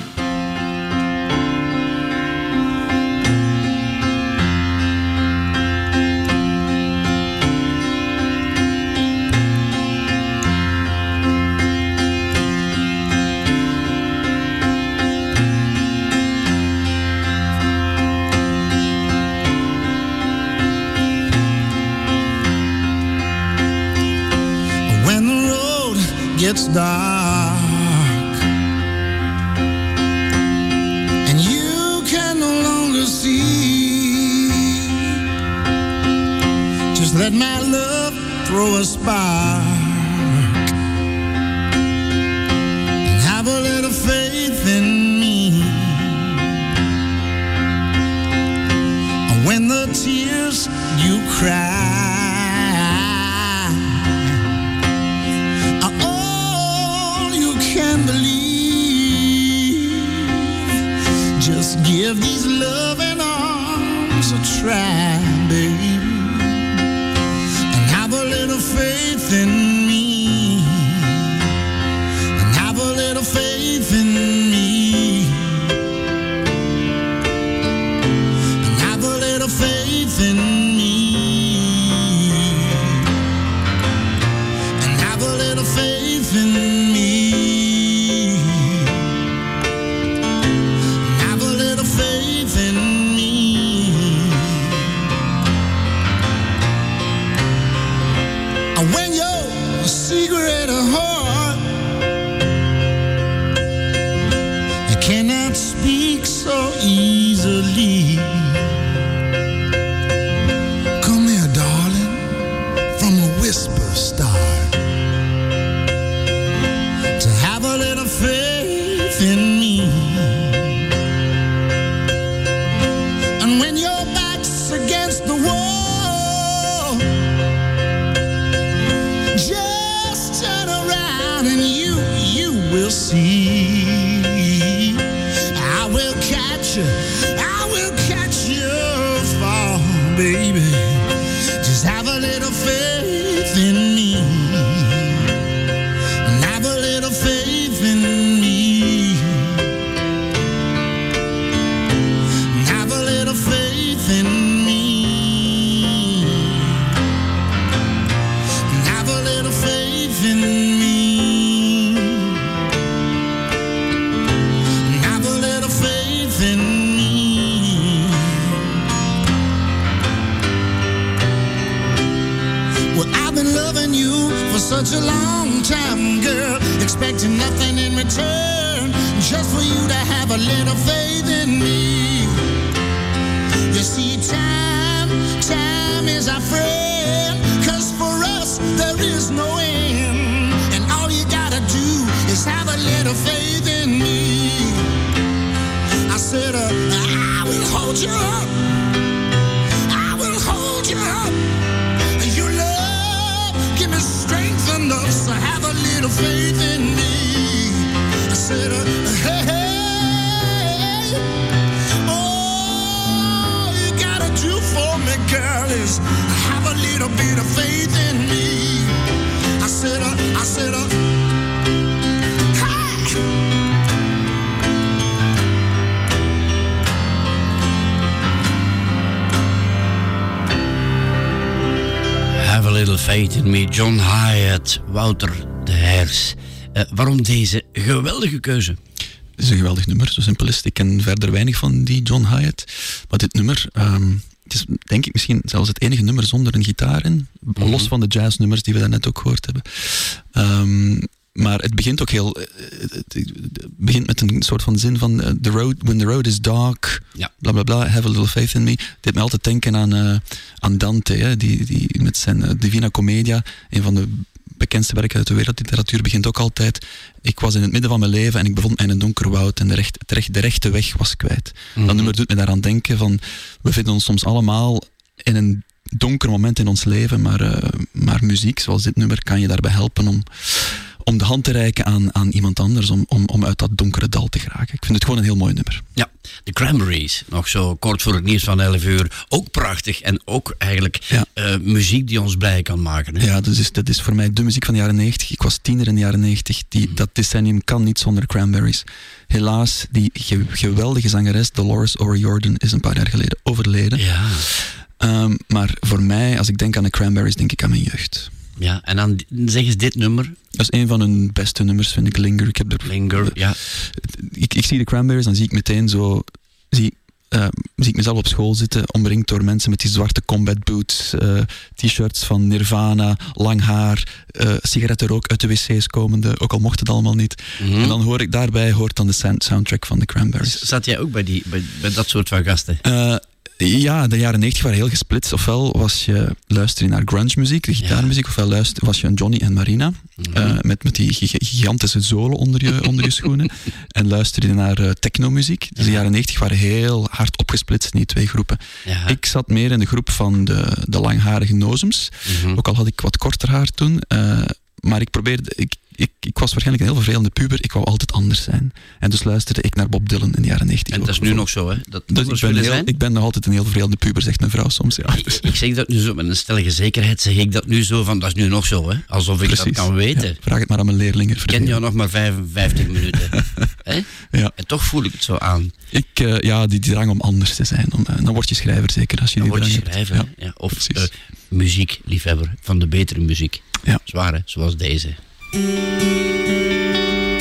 Have a little faith in me. You see, time, time is our friend, cause for us there is no end. And all you gotta do is have a little faith in me. I said, uh, I will hold you up. I will hold you up. Your love, give me strength enough, so have a little faith in me. I said, uh, hey, girl, is have a little bit of faith in me. I said, uh, I said, uh. Have a little faith in me. John Hyatt, Wouter de Hers. Eh, waarom deze geweldige keuze? Het is een geweldig nummer, zo simpel is het. Ik ken verder weinig van die John Hyatt. Maar dit nummer, ehm, het is denk ik misschien zelfs het enige nummer zonder een gitaar in. Los van de jazznummers die we daarnet ook gehoord hebben. Ehm, maar het begint ook heel. eh, Het begint met een soort van zin van. eh, the road, when the road is dark, Ja. bla bla bla, have a little faith in me. Dit me altijd denken aan, eh, aan Dante, hè, die, die met zijn Divina Commedia, een van de bekendste werken uit de wereldliteratuur, begint ook altijd. Ik was in het midden van mijn leven en ik bevond mij in een donker woud en de, recht, het recht- de rechte weg was kwijt. Dat nummer doet me daaraan denken van. We vinden ons soms allemaal in een donker moment in ons leven, maar, eh, maar muziek zoals dit nummer kan je daarbij helpen om, om de hand te reiken aan, aan iemand anders, om, om, om uit dat donkere dal te geraken. Ik vind het gewoon een heel mooi nummer. Ja, de Cranberries. Nog zo kort voor het nieuws van 11 uur. Ook prachtig en ook eigenlijk Ja. eh, muziek die ons blij kan maken. Hè? Ja, dus is, dat is voor mij de muziek van de jaren 90. Ik was tiener in de jaren 90. Die, Dat decennium kan niet zonder Cranberries. Helaas, die ge- geweldige zangeres Dolores O'Riordan is een paar jaar geleden overleden. Ja. Ehm, maar voor mij, als ik denk aan de Cranberries, denk ik aan mijn jeugd. Ja. En dan zeg eens dit nummer. Dat is een van hun beste nummers, vind ik, Linger. Ik, heb er, Linger, ja. ik, ik zie de Cranberries, dan zie ik meteen zo... Zie, eh, zie ik mezelf op school zitten, omringd door mensen met die zwarte combat boots, eh, t-shirts van Nirvana, lang haar, eh sigarettenrook uit de wc's komende, ook al mocht het allemaal niet. Mhm. En dan hoor ik daarbij, hoort dan de sound- soundtrack van de Cranberries. Zat jij ook bij, die, bij, bij dat soort van gasten? Ja, de jaren 90 waren heel gesplitst. Ofwel was je luisteren naar grunge muziek, de gitaarmuziek, ofwel luister, was je een Johnny en Marina. eh, met, met die giga- gigantische zolen onder je, onder je schoenen. En luisterde je naar eh, technomuziek. Dus de jaren 90 waren heel hard opgesplitst in die twee groepen. Ja. Ik zat meer in de groep van de, de langharige nozems. Mhm. Ook al had ik wat korter haar toen. eh, maar ik probeerde, ik, ik, ik was waarschijnlijk een heel vervelende puber. Ik wou altijd anders zijn. En dus luisterde ik naar Bob Dylan in de jaren 90. En dat is nu nog zo, hè? Dat Dus ik, ben heel, ik ben nog altijd een heel vervelende puber, zegt mijn vrouw soms. Ja. Dus- Ik zeg dat nu zo met een stellige zekerheid, zeg ik dat nu zo van, dat is nu nog zo, hè? Alsof ik dat kan weten. Ja, vraag het maar aan mijn leerlingen. Ik ken jou nog maar 55 minuten. hè? Ja. En toch voel ik het zo aan. Ik, eh, ja, die drang om anders te zijn. Om, eh, dan word je schrijver zeker als je Dan die word je hebt. schrijver, Ja. ja. of eh, muziekliefhebber van de betere muziek. Ja. Zwaar, hè? Zoals deze. Música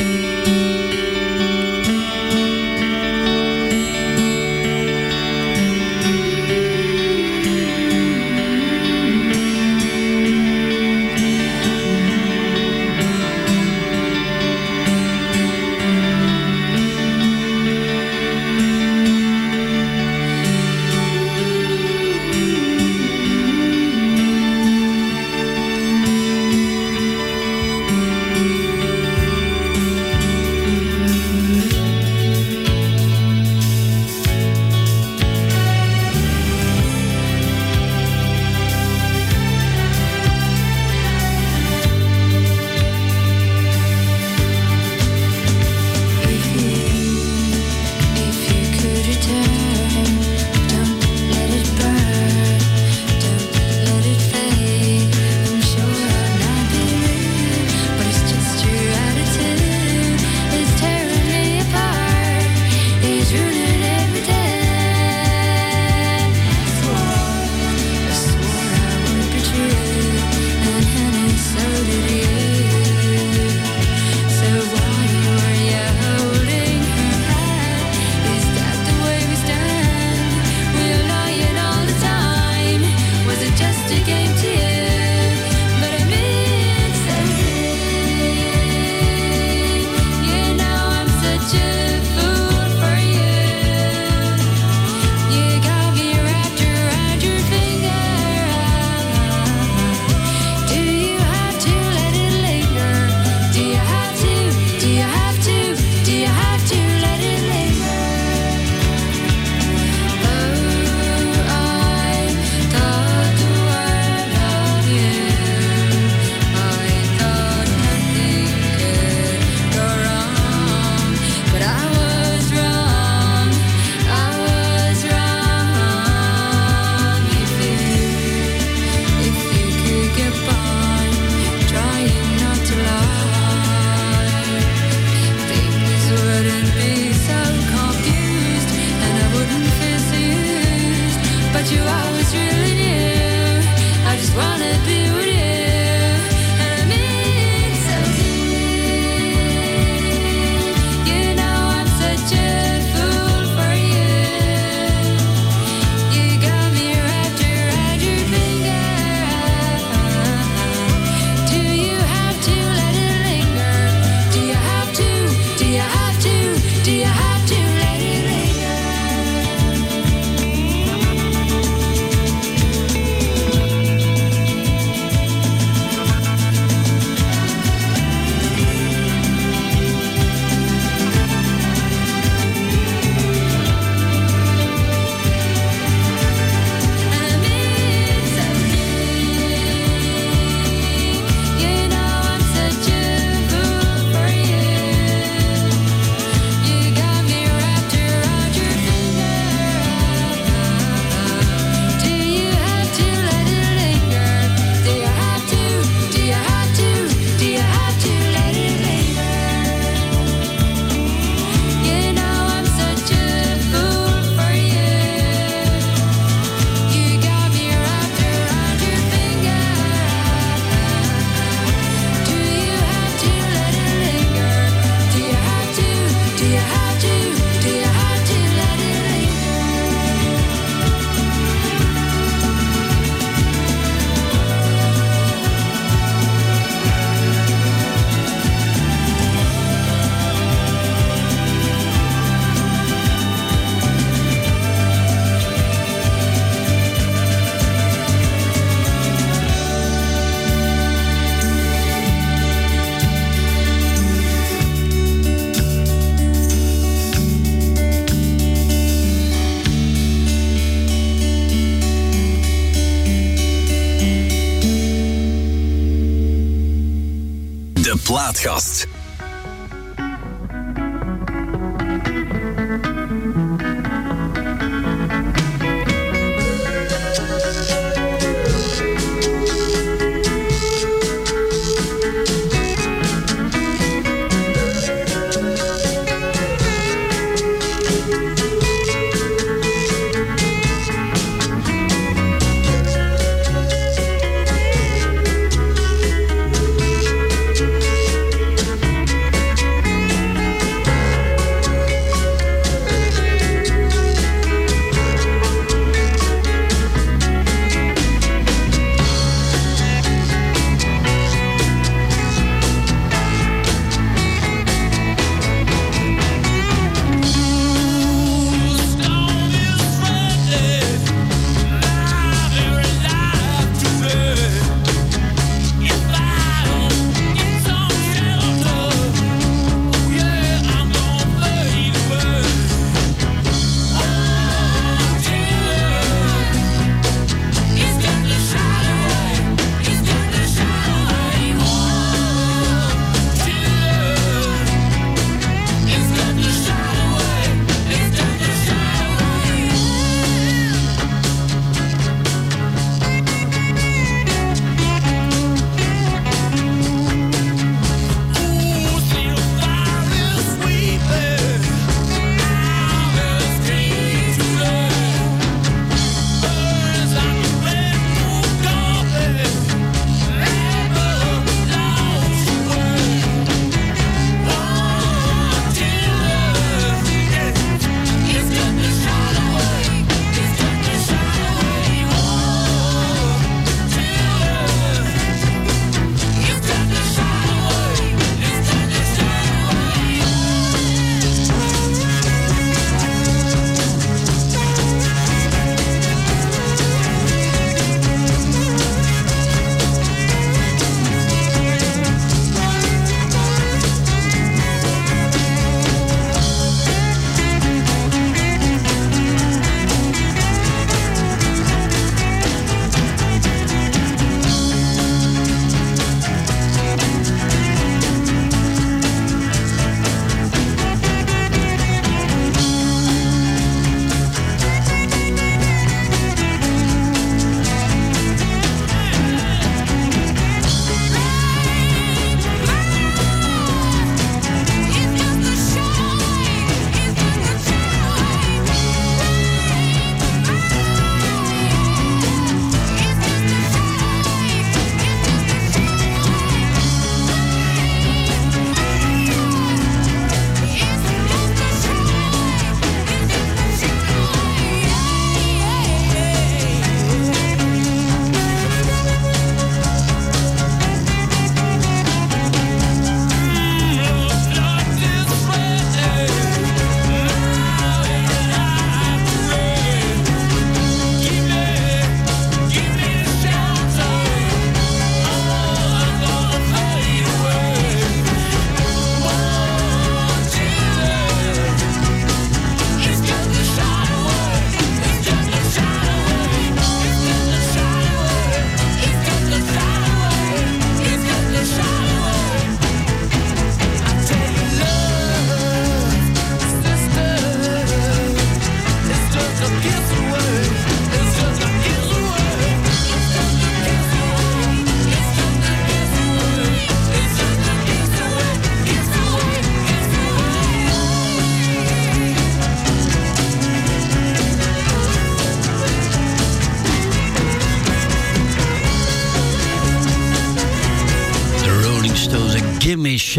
De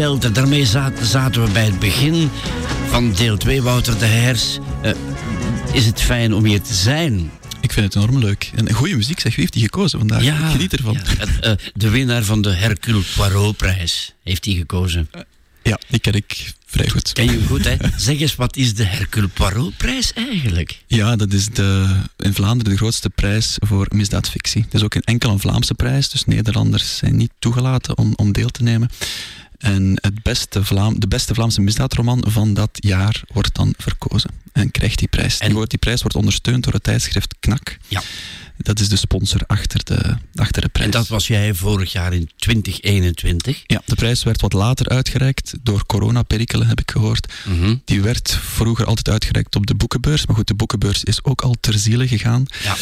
Daarmee zaten, zaten we bij het begin van deel 2, Wouter de Hers. Eh, is het fijn om hier te zijn? Ik vind het enorm leuk. En goede muziek, zeg. Wie heeft die gekozen vandaag? Ik geniet ervan. ja, eh, de winnaar van de Hercule Poirot-prijs heeft hij gekozen. Ja, die ken ik vrij goed. Ken je goed, hè? Zeg eens, wat is de Hercule Poirot-prijs eigenlijk? Ja, dat is de, in Vlaanderen de grootste prijs voor misdaadfictie. Het is ook een enkel een Vlaamse prijs, dus Nederlanders zijn niet toegelaten om, om deel te nemen. En het beste Vlaam, de beste Vlaamse misdaadroman van dat jaar wordt dan verkozen. En krijgt die prijs. Die, wordt, die prijs wordt ondersteund door het tijdschrift KNAK. Ja. Dat is de sponsor achter de, achter de prijs. En dat was jij vorig jaar in 2021. Ja, de prijs werd wat later uitgereikt. Door coronaperikelen heb ik gehoord. Mhm. Die werd vroeger altijd uitgereikt op de boekenbeurs. Maar goed, de boekenbeurs is ook al ter ziele gegaan. Ja.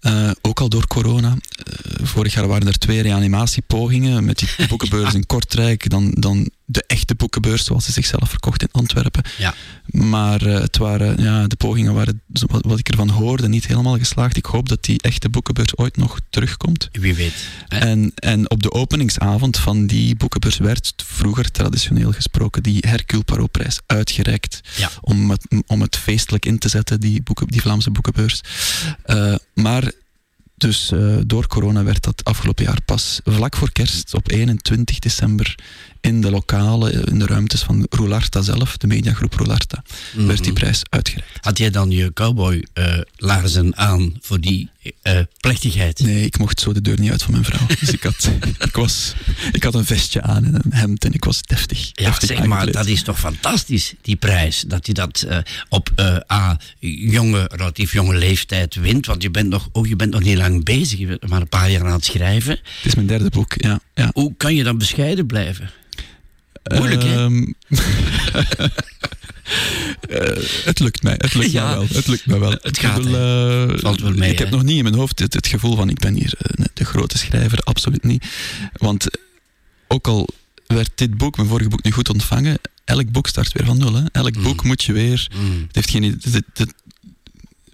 Eh, ook al door corona. Eh, vorig jaar waren er twee reanimatiepogingen met die boekenbeurs in Kortrijk. Dan, dan de echte boekenbeurs zoals ze zichzelf verkocht in Antwerpen. Ja. Maar eh, het waren, ja, de pogingen waren, wat, wat ik ervan hoorde, niet helemaal geslaagd. Ik hoop dat die echte boekenbeurs ooit nog terugkomt. Wie weet. hè? En, en op de openingsavond van die boekenbeurs werd vroeger traditioneel gesproken die Hercule Poirot-prijs uitgereikt. Ja. Om, het, om het feestelijk in te zetten, die, boeken, die Vlaamse boekenbeurs. Eh, maar dus eh, door corona werd dat afgelopen jaar pas vlak voor kerst, op 21 december, in de lokale, eh, in de ruimtes van Roularta zelf, de mediagroep Roularta, werd die Mhm. prijs uitgereikt. Had jij dan je cowboy eh, laarzen aan voor die eh, plechtigheid? Nee, ik mocht zo de deur niet uit van mijn vrouw. Dus ik had, ik was, ik had een vestje aan en een hemd en ik was deftig. Ja, deftig zeg maar, dat is toch fantastisch, die prijs. Dat je dat op A, jonge, relatief jonge leeftijd wint. Want je bent, nog, oh, je bent nog niet lang bezig, je bent maar een paar jaar aan het schrijven. Het is mijn derde boek, ja. ja. Hoe kan je dan bescheiden blijven? Moeilijk, hè? Ehm, eh, het lukt mij, het lukt Ja. mij wel. Het lukt mij wel. Het Ik gaat, bedoel, eh, Valt wel mee, ik heb nog niet in mijn hoofd het, het gevoel van ik ben hier eh, de grote schrijver, absoluut niet. Want ook al werd dit boek, mijn vorige boek, nu goed ontvangen, elk boek start weer van nul. Hè? Elk Mm. boek moet je weer, Mm. het heeft geen, het, het, het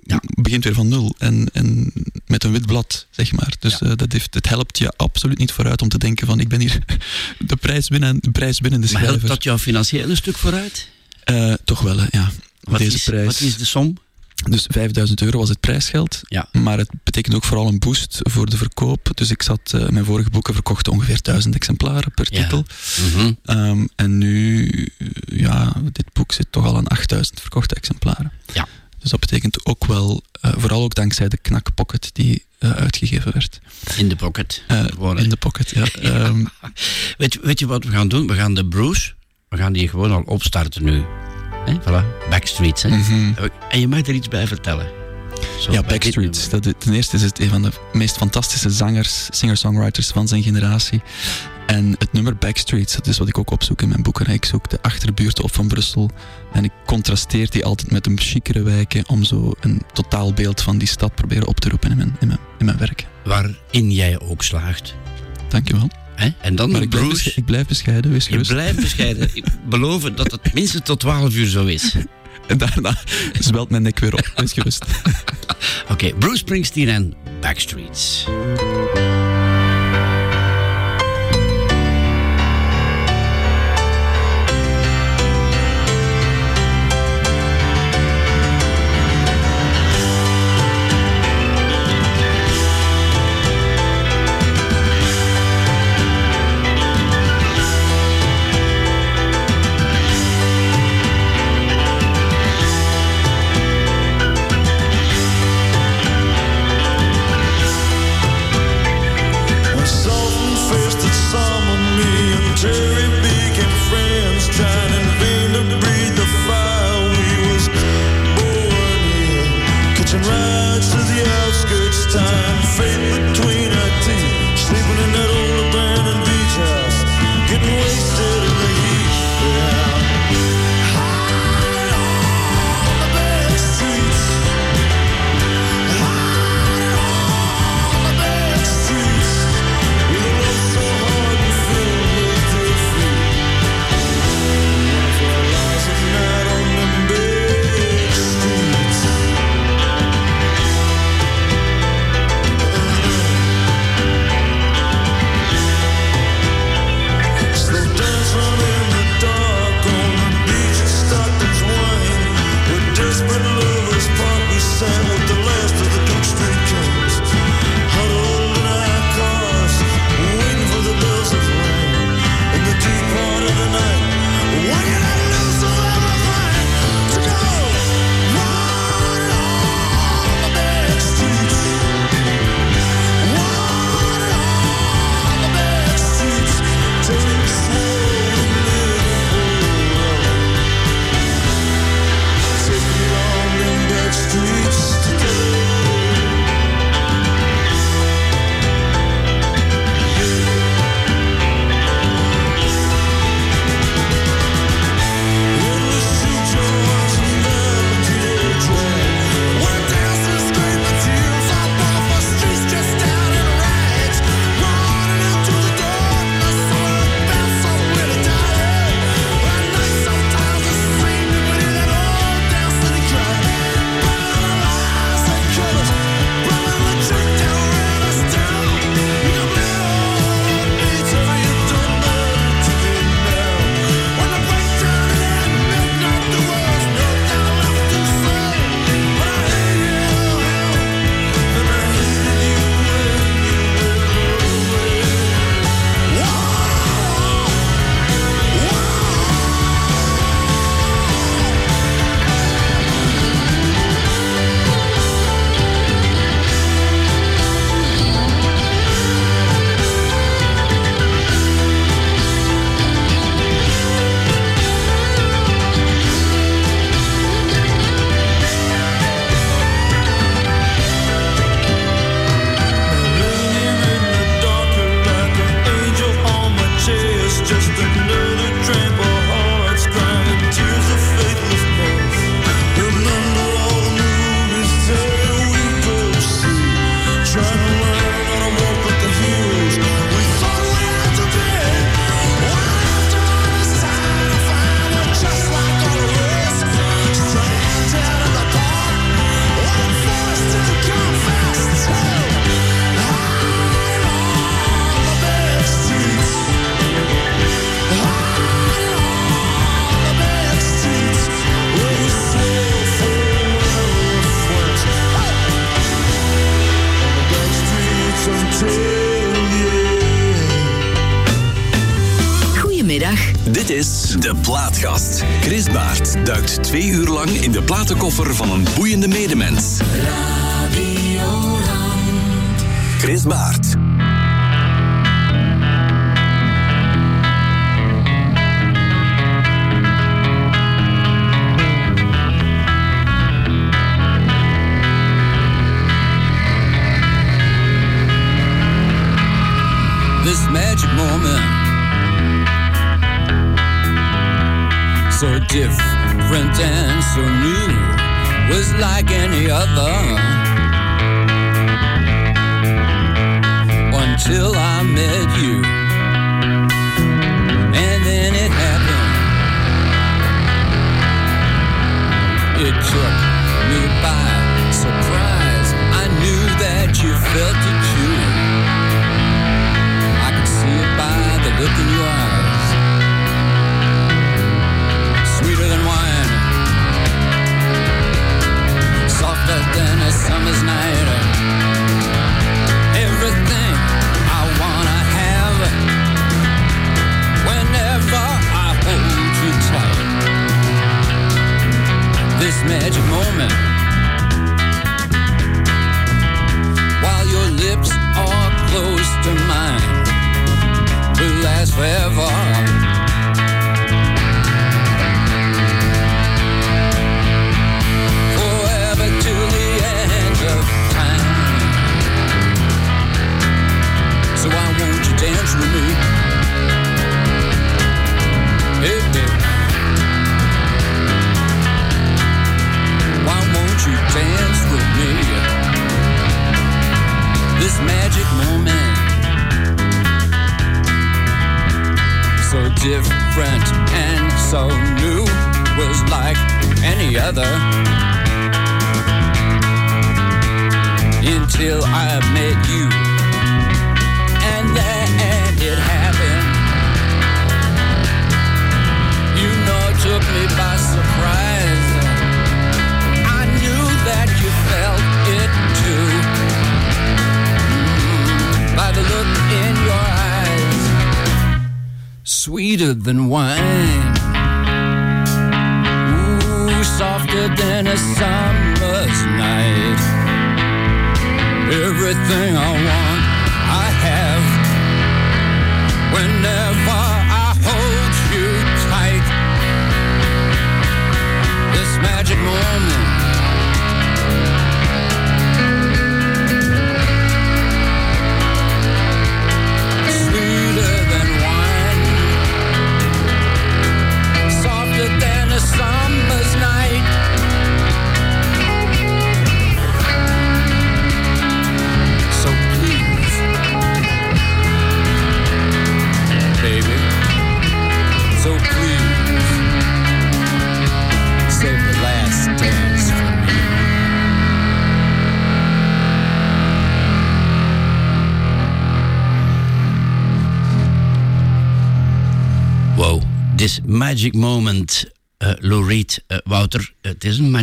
Ja. begint weer van nul en, en met een wit blad, zeg maar. Dus Ja. eh, dat heeft, het helpt je absoluut niet vooruit om te denken van ik ben hier de prijs winnen, de prijs winnen de Maar schrijver. helpt dat jouw financiële stuk vooruit? Eh, toch wel, hè, ja. Wat, Deze is, prijs. wat is de som? Dus 5000 euro was het prijsgeld. Ja. Maar het betekent ook vooral een boost voor de verkoop. Dus ik zat, eh, mijn vorige boeken verkochten ongeveer 1000 exemplaren per Ja. titel. Mhm. Ehm, en nu, ja, dit boek zit toch al aan 8000 verkochte exemplaren. Ja. Dus dat betekent ook wel, eh, vooral ook dankzij de Knak Pocket die eh, uitgegeven werd. In de pocket. Eh, Gewoon, hè? in de pocket, ja. Ehm, Weet, je- weet je wat we gaan doen? We gaan de Bruce, we gaan die gewoon al opstarten nu. Hè? Voilà, Backstreets. Hè? mhm. En je mag er iets bij vertellen. Ja, Backstreet. Dat, ten eerste is het een van de meest fantastische zangers, singer-songwriters van zijn generatie. En het nummer Backstreets, dat is wat ik ook opzoek in mijn boeken. Ik zoek de achterbuurten op van Brussel. En ik contrasteer die altijd met een chicere wijken om zo een totaalbeeld van die stad proberen op te roepen in mijn, in mijn, in mijn werk. Waarin jij ook slaagt. Dankjewel. Hè? En dan Maar de ik blijf, Bruce. ik blijf bescheiden, wees gerust. blijft bescheiden. Ik beloof dat het minstens tot 12 uur zo is. En daarna zwelt mijn nek weer op, wees gerust. Oké, Bruce Springsteen en Backstreets. Backstreets summer's night.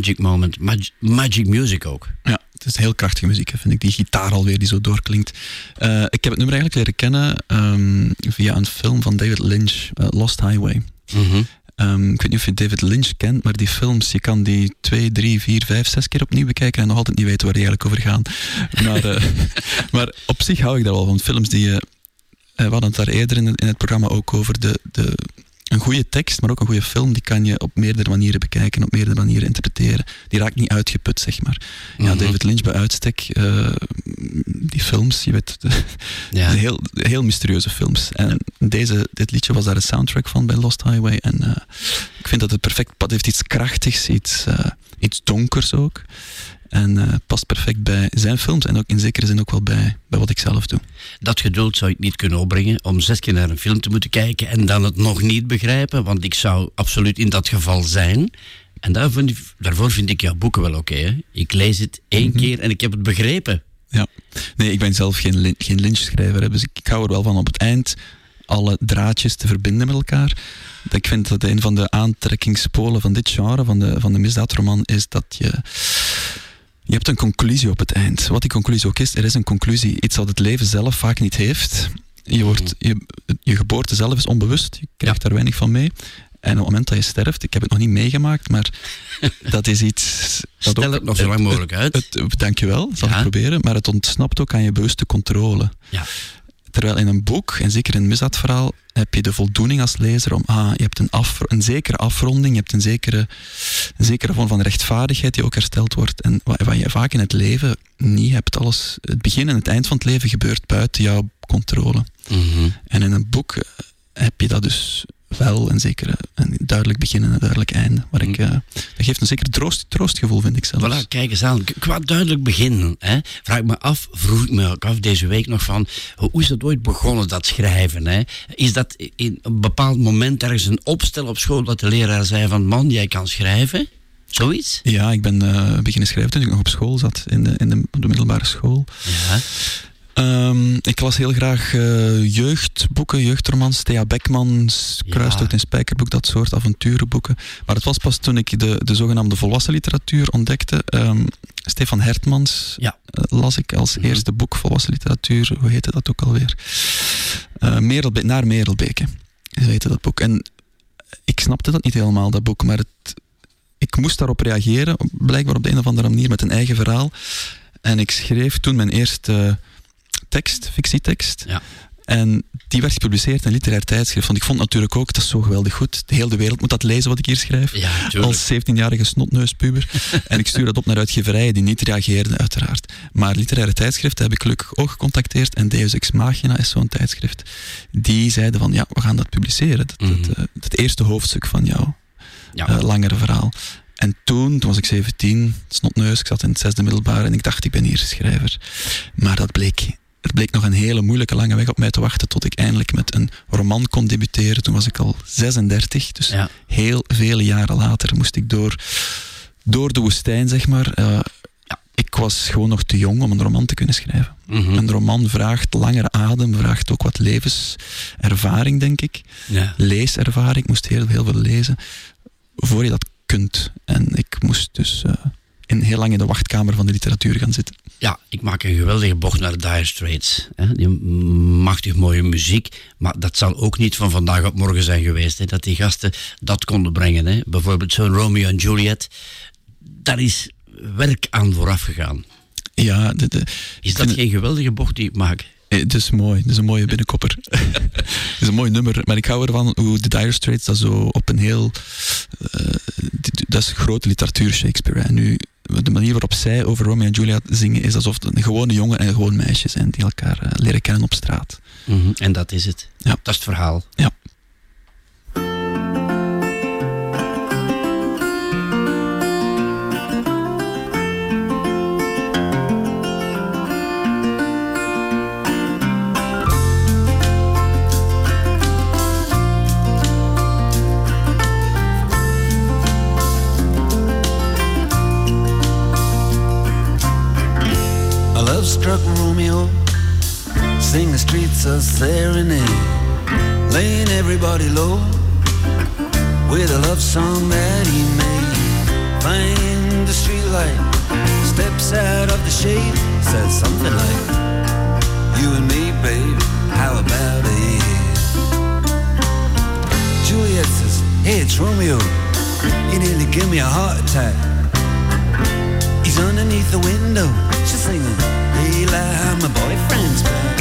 Magic moment. Mag- magic music ook. Ja, het is heel krachtige muziek, vind ik. Die gitaar alweer die zo doorklinkt. Eh, ik heb het nummer eigenlijk leren kennen ehm, via een film van David Lynch, eh, Lost Highway. Mhm. Ehm, ik weet niet of je David Lynch kent, maar die films, je kan die twee, drie, vier, vijf, zes keer opnieuw bekijken en nog altijd niet weten waar die eigenlijk over gaan. Maar, eh, maar op zich hou ik daar wel van. Films die je... we hadden het daar eerder in, in het programma ook over de, de, een goede tekst, maar ook een goede film, die kan je op meerdere manieren bekijken, op meerdere manieren interpreteren. Die raakt niet uitgeput, zeg maar. Ja, Mhm. David Lynch bij uitstek, eh, die films, je weet, de, Ja. de heel, heel mysterieuze films. En deze, dit liedje was daar de soundtrack van bij Lost Highway. En eh, ik vind dat het perfect pad heeft iets krachtigs, iets, eh, iets donkers ook. En eh, past perfect bij zijn films en ook in zekere zin ook wel bij, bij wat ik zelf doe. Dat geduld zou ik niet kunnen opbrengen om zes keer naar een film te moeten kijken en dan het nog niet begrijpen, want ik zou absoluut in dat geval zijn. En daar vind ik- daarvoor vind ik jouw boeken wel oké. ik lees het één Mhm. keer en ik heb het begrepen. Ja, nee, ik ben zelf geen, geen lynchschrijver, dus ik, ik hou er wel van op het eind alle draadjes te verbinden met elkaar. Ik vind dat een van de aantrekkingspolen van dit genre, van de, van de misdaadroman, is dat je... Je hebt een conclusie op het eind. Wat die conclusie ook is, er is een conclusie. Iets wat het leven zelf vaak niet heeft. Je, wordt, je, je geboorte zelf is onbewust, je krijgt daar weinig van mee. En op het moment dat je sterft, ik heb het nog niet meegemaakt, maar dat is iets... Dat Stel het nog zo lang mogelijk uit. Het, het, dankjewel, zal Ja. ik proberen. Maar het ontsnapt ook aan je bewuste controle. Ja. Terwijl in een boek, en zeker in een misdaadverhaal, heb je de voldoening als lezer om, ah, je hebt een, af, een zekere afronding, je hebt een zekere, een zekere vorm van rechtvaardigheid die ook hersteld wordt. En wat, wat je vaak in het leven niet hebt, alles, het begin en het eind van het leven gebeurt buiten jouw controle. Mhm. En in een boek eh, heb je dat dus wel, een zekere, een duidelijk begin en een duidelijk einde. Maar ik, eh, dat geeft een zeker troost, troostgevoel, vind ik zelfs. Voilà, kijk eens aan. Qua duidelijk begin. Hè, vraag ik me af, vroeg ik me ook af deze week nog van, hoe is dat ooit begonnen, dat schrijven? Hè? Is dat in een bepaald moment ergens een opstel op school dat de leraar zei van, man, jij kan schrijven? Zoiets? Ja, ik ben eh, beginnen schrijven toen ik nog op school zat, in de, in de, de middelbare school. Ja. Ehm, ik las heel graag eh, jeugdboeken, jeugdromans, Thea Beckmans, Kruistocht en Spijkerboek, dat soort avonturenboeken. Maar het was pas toen ik de, de zogenaamde volwassen literatuur ontdekte. Ehm, Stefan Hertmans Ja. eh, las ik als Mhm. eerste boek volwassen literatuur. Hoe heette dat ook alweer? Eh Merelbe naar Merelbeke, zo heette dat boek. En ik snapte dat niet helemaal, dat boek, maar het, ik moest daarop reageren, blijkbaar op de een of andere manier, met een eigen verhaal. En ik schreef toen mijn eerste tekst, fictietekst. Ja. En die werd gepubliceerd in een literair tijdschrift. Want ik vond natuurlijk ook, dat is zo geweldig goed. De hele wereld moet dat lezen wat ik hier schrijf. Ja. Als 17-jarige snotneuspuber. en ik stuurde dat op naar uitgeverijen die niet reageerden, uiteraard. Maar literaire tijdschriften heb ik gelukkig ook gecontacteerd. En Deus Ex Machina is zo'n tijdschrift. Die zeiden van, ja, we gaan dat publiceren. Dat, Mhm. dat, eh, het eerste hoofdstuk van jouw Ja. eh, langere verhaal. En toen, toen was ik 17, snotneus, ik zat in het zesde middelbaar en ik dacht, ik ben hier schrijver. Maar dat bleek, het bleek nog een hele moeilijke lange weg op mij te wachten tot ik eindelijk met een roman kon debuteren. Toen was ik al 36, dus Ja. heel vele jaren later moest ik door, door de woestijn, zeg maar. Eh, Ik was gewoon nog te jong om een roman te kunnen schrijven. Mhm. Een roman vraagt langere adem, vraagt ook wat levenservaring, denk ik. Ja. Leeservaring, ik moest heel, heel veel lezen voor je dat kunt. En ik moest dus eh, in, heel lang in de wachtkamer van de literatuur gaan zitten. Ja, ik maak een geweldige bocht naar de Dire Straits. Hè. Die machtig mooie muziek. Maar dat zal ook niet van vandaag op morgen zijn geweest. Hè, dat die gasten dat konden brengen. Hè. Bijvoorbeeld zo'n Romeo en Juliet. Daar is werk aan vooraf gegaan. Ja, de, de, Is dat geen geweldige bocht die ik maak? Eh, Het is mooi, het is een mooie binnenkopper. het is een mooi nummer, maar ik hou ervan hoe de Dire Straits dat zo op een heel... eh, dat is grote literatuur, Shakespeare. En nu, de manier waarop zij over Romeo en Juliet zingen, is alsof het een gewone jongen en een gewoon meisje zijn die elkaar eh, leren kennen op straat. Mhm, En dat is het. Ja. Dat is het verhaal. Ja. Everybody low with a love song that he made. Find the streetlight, steps out of the shade, says something like, You and me, babe, how about it? Juliet says, Hey, it's Romeo, you nearly give me a heart attack. He's underneath the window. She's singing, Eli, my boyfriend's back.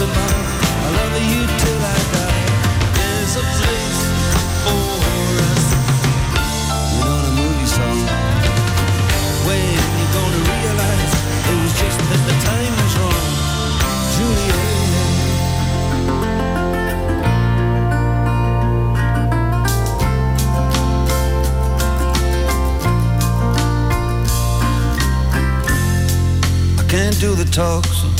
stars above. I love you till I die. There's a place for us. You know the movie song. When you gonna realize it was just that the time was wrong. Juliet. I can't do the talks like the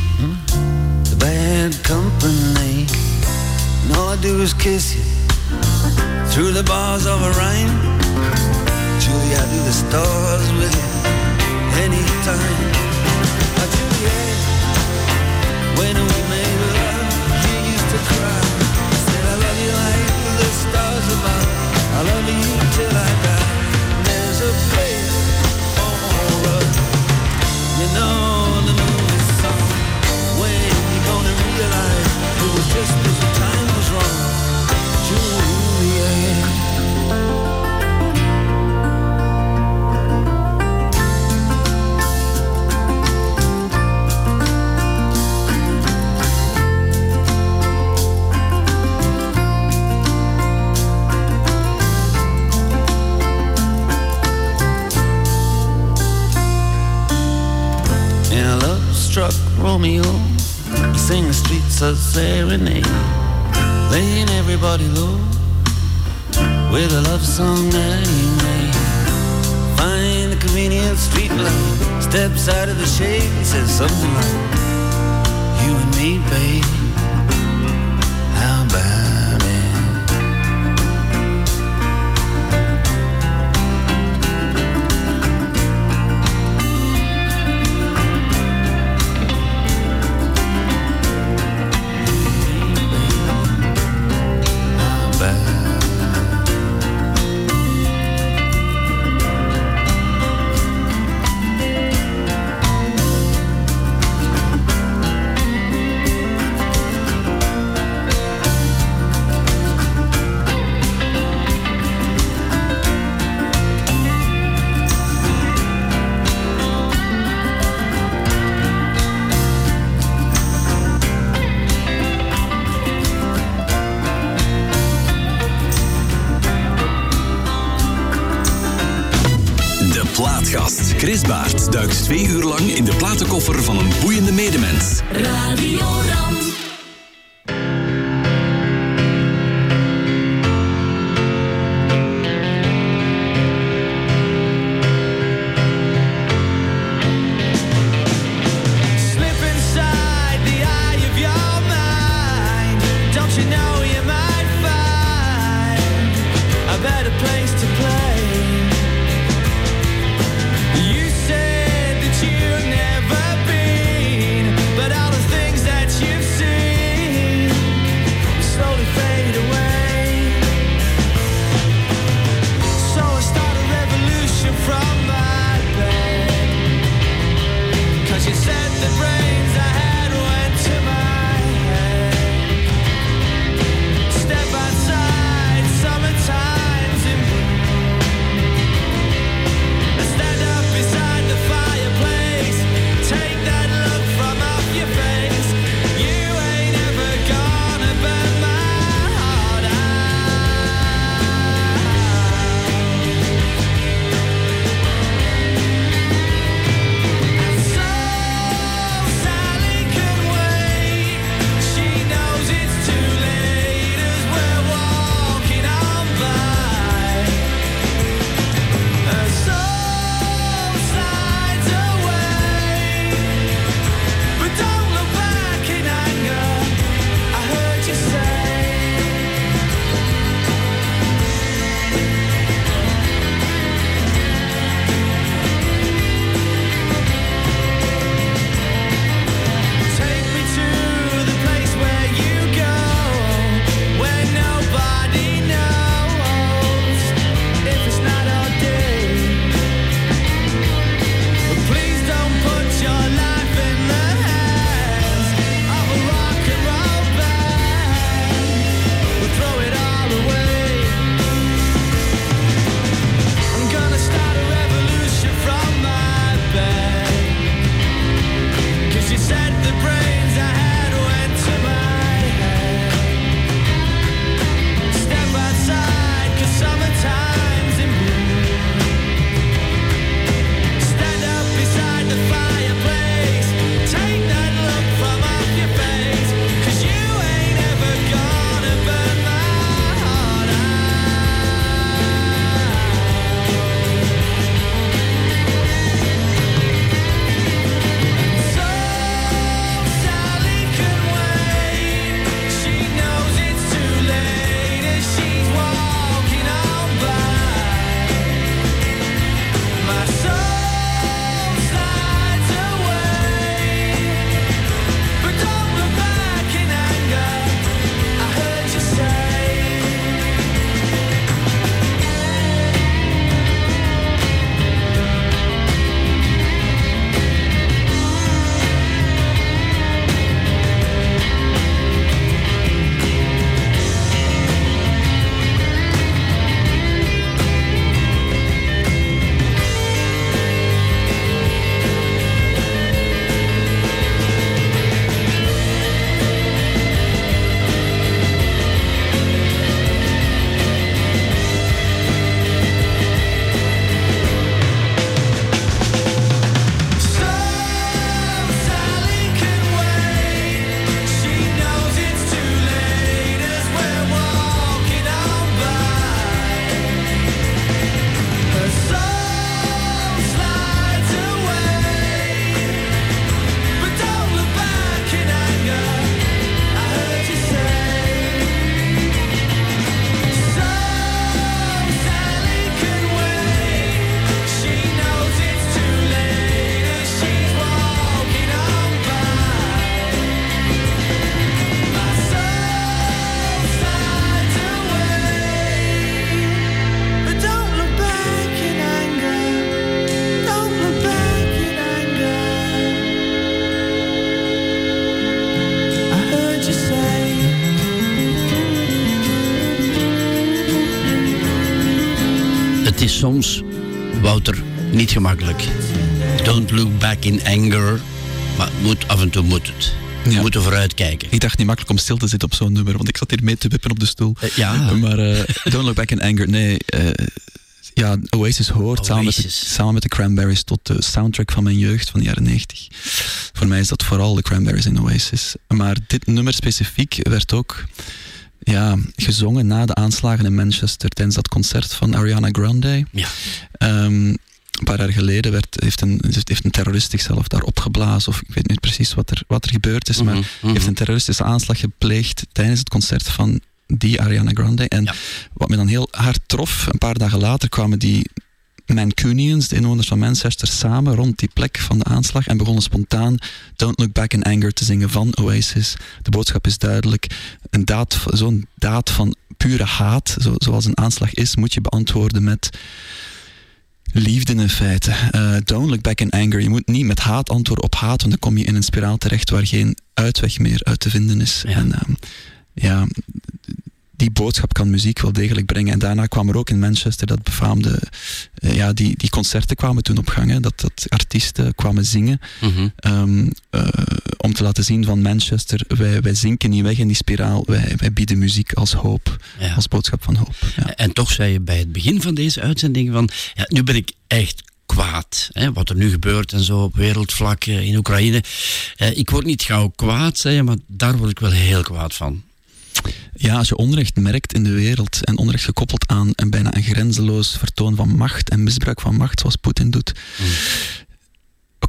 do is kiss you through the bars of a. Julie, I do the stars with you niet gemakkelijk. Don't look back in anger. Maar moet, af en toe moet het. We moeten vooruitkijken. Ik dacht niet makkelijk om stil te zitten op zo'n nummer, want ik zat hier mee te wippen op de stoel. ja. Maar eh, Don't Look Back in Anger, nee. eh, ja, Oasis hoort Samen, met de, Oasis. samen met de Cranberries tot de soundtrack van mijn jeugd van de jaren 90. Voor mij is dat vooral de Cranberries en Oasis. Maar dit nummer specifiek werd ook ja, gezongen na de aanslagen in Manchester tijdens dat concert van Ariana Grande. Ja. Ehm, een paar jaar geleden werd, heeft, een, heeft een terrorist zichzelf daar opgeblazen. Of ik weet niet precies wat er, wat er gebeurd is. Maar Mhm, mhm. heeft een terroristische aanslag gepleegd tijdens het concert van die Ariana Grande. En wat me dan heel hard trof, een paar dagen later kwamen die Mancunians, de inwoners van Manchester, samen rond die plek van de aanslag en begonnen spontaan Don't Look Back in Anger te zingen van Oasis. De boodschap is duidelijk. Een daad, zo'n daad van pure haat, zo, zoals een aanslag is, moet je beantwoorden met liefde in feite. Eh, don't look back in anger. Je moet niet met haat antwoorden op haat, want dan kom je in een spiraal terecht waar geen uitweg meer uit te vinden is. En ehm, ja, die boodschap kan muziek wel degelijk brengen. En daarna kwam er ook in Manchester dat befaamde, eh, ja, die, die concerten kwamen toen op gang, hè, dat, dat artiesten kwamen zingen. Mhm. Ehm, eh, om te laten zien van Manchester, wij, wij zinken niet weg in die spiraal, wij, wij bieden muziek als hoop, Ja. als boodschap van hoop. Ja. En toch zei je bij het begin van deze uitzending van, ja, nu ben ik echt kwaad. Hè, wat er nu gebeurt en zo op wereldvlak eh, in Oekraïne. Eh, ik word niet gauw kwaad, zei je, maar daar word ik wel heel kwaad van. Ja, als je onrecht merkt in de wereld en onrecht gekoppeld aan een bijna een grenzeloos vertoon van macht en misbruik van macht, zoals Poetin doet.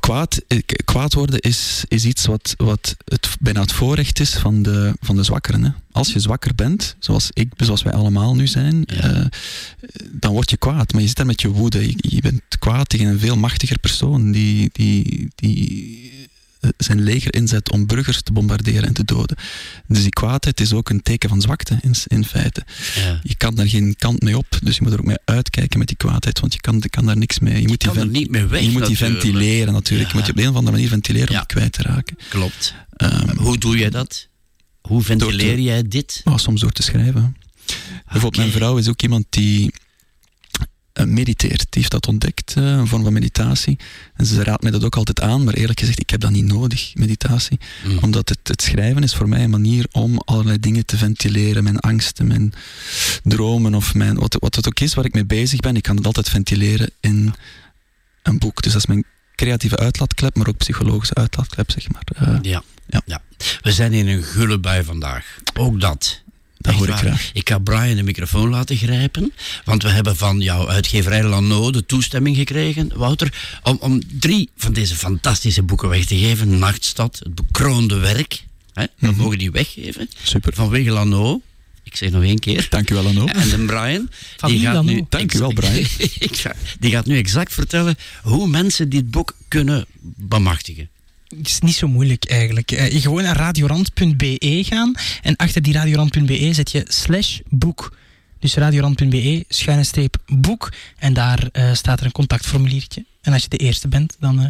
Kwaad, eh, kwaad worden is, is iets wat, wat het, bijna het voorrecht is van de, van de zwakkeren. Hè. Als je zwakker bent, zoals, ik, zoals wij allemaal nu zijn, eh, dan word je kwaad. Maar je zit daar met je woede. Je, je bent kwaad tegen een veel machtiger persoon die, die, die zijn leger inzet om burgers te bombarderen en te doden. Dus die kwaadheid is ook een teken van zwakte in, in feite. Ja. Je kan daar geen kant mee op, dus je moet er ook mee uitkijken met die kwaadheid, want je kan, je kan daar niks mee. Je, moet die er niet mee weg, Je moet die ventileren natuurlijk. Je moet je op de een of andere manier ventileren om die kwijt te raken. Klopt. Ehm, Hoe doe jij dat? Hoe ventileer jij dit? Oh, soms door te schrijven. Bijvoorbeeld, mijn vrouw is ook iemand die mediteert. Die heeft dat ontdekt, eh, een vorm van meditatie. En ze raadt mij dat ook altijd aan, maar eerlijk gezegd, ik heb dat niet nodig, meditatie. Omdat het, het schrijven is voor mij een manier om allerlei dingen te ventileren. Mijn angsten, mijn dromen of mijn, wat, wat het ook is waar ik mee bezig ben. Ik kan het altijd ventileren in een boek. Dus dat is mijn creatieve uitlaatklep, maar ook psychologische uitlaatklep, zeg maar. Eh, Ja. Ja. We zijn in een gulle bui vandaag. Ook dat. Dat hoor ik graag. Ik ga Brian de microfoon laten grijpen. Want we hebben van jouw uitgeverij Lano de toestemming gekregen, Wouter, om, om drie van deze fantastische boeken weg te geven. Nachtstad, het bekroonde werk. Hè? We mogen die weggeven. Mhm. Super. Vanwege Lano. Ik zeg nog één keer. Dank u wel, Lano. En de Brian. Van die gaat nu Dank u wel, exact- Brian. Die gaat nu exact vertellen hoe mensen dit boek kunnen bemachtigen. Het is niet zo moeilijk eigenlijk. Eh, je gewoon naar radiorand.be gaan en achter die radiorand.be zet je slash boek. Dus radiorand.be, schuine streep boek. En daar eh, staat er een contactformuliertje. En als je de eerste bent, dan eh,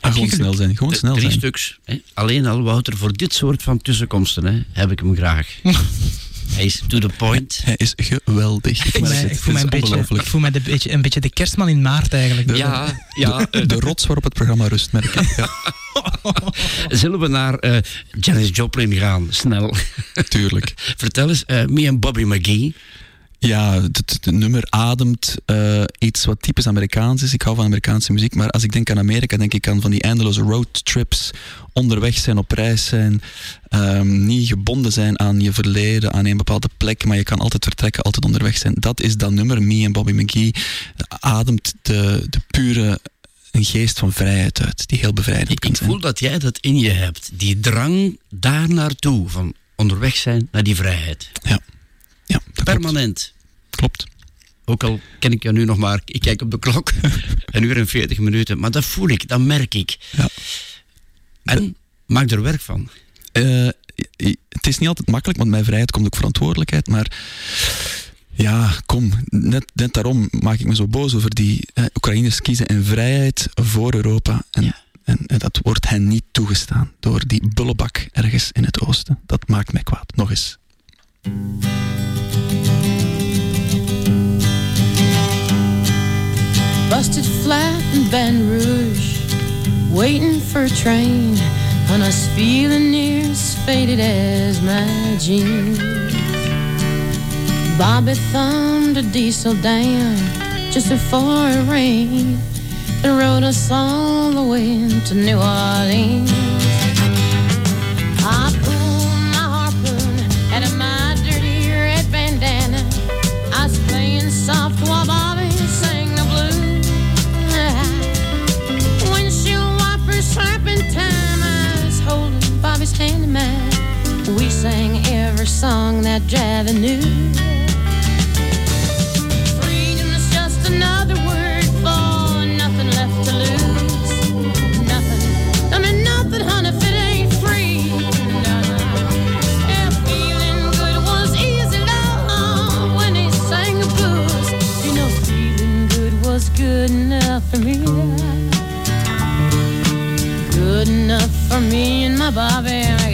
Ah, gewoon snel zijn, gewoon De- snel drie zijn. stuks. Hè? Alleen al, Wouter, voor dit soort van tussenkomsten hè, heb ik hem graag. Hij is to the point. Hij is geweldig. Ik voel mij- het. ik voel mij Het een beetje, ongelooflijk. ik voel mij de, beetje, een beetje de kerstman in maart eigenlijk. Ja, ja. De, de rots waarop het programma rust, merk ik. Ja, Zullen we naar eh, Janis Joplin gaan, snel? tuurlijk. Vertel eens, eh me en Bobby McGee. Ja, het, het nummer ademt eh, iets wat typisch Amerikaans is. Ik hou van Amerikaanse muziek, maar als ik denk aan Amerika, denk ik aan van die eindeloze roadtrips. Onderweg zijn, op reis zijn. ehm, niet gebonden zijn aan je verleden, aan een bepaalde plek, maar je kan altijd vertrekken, altijd onderweg zijn. Dat is dat nummer, Me en Bobby McGee. Ademt de, de pure een geest van vrijheid uit, die heel bevrijdend Ik, kan ik zijn. voel dat jij dat in je hebt. Die drang daar naartoe, van onderweg zijn naar die vrijheid. Ja, ja Permanent. Klopt. Ook al ken ik jou nu nog maar, ik kijk op de klok, een uur en veertig minuten. Maar dat voel ik, dat merk ik. Ja. En maak er werk van. Eh, het is niet altijd makkelijk, want met vrijheid komt ook verantwoordelijkheid. Maar ja, kom, net, net daarom maak ik me zo boos over die eh, Oekraïners kiezen in vrijheid voor Europa. En, en, en dat wordt hen niet toegestaan door die bullebak ergens in het oosten. Dat maakt mij kwaad. Nog eens. busted flat in Baton Rouge, waiting for a train, when I was feeling near as faded as my jeans. Bobby thumbed a diesel down just before it rained, and rode us all the way to New Orleans. We sang every song that Javi knew. Just another word for nothing left to lose. Nothing. I mean, nothing, honey, if it ain't free. Feeling good was easy, love, when he sang the blues. You know, feeling good was good enough for me. Good enough for me and my Bobby.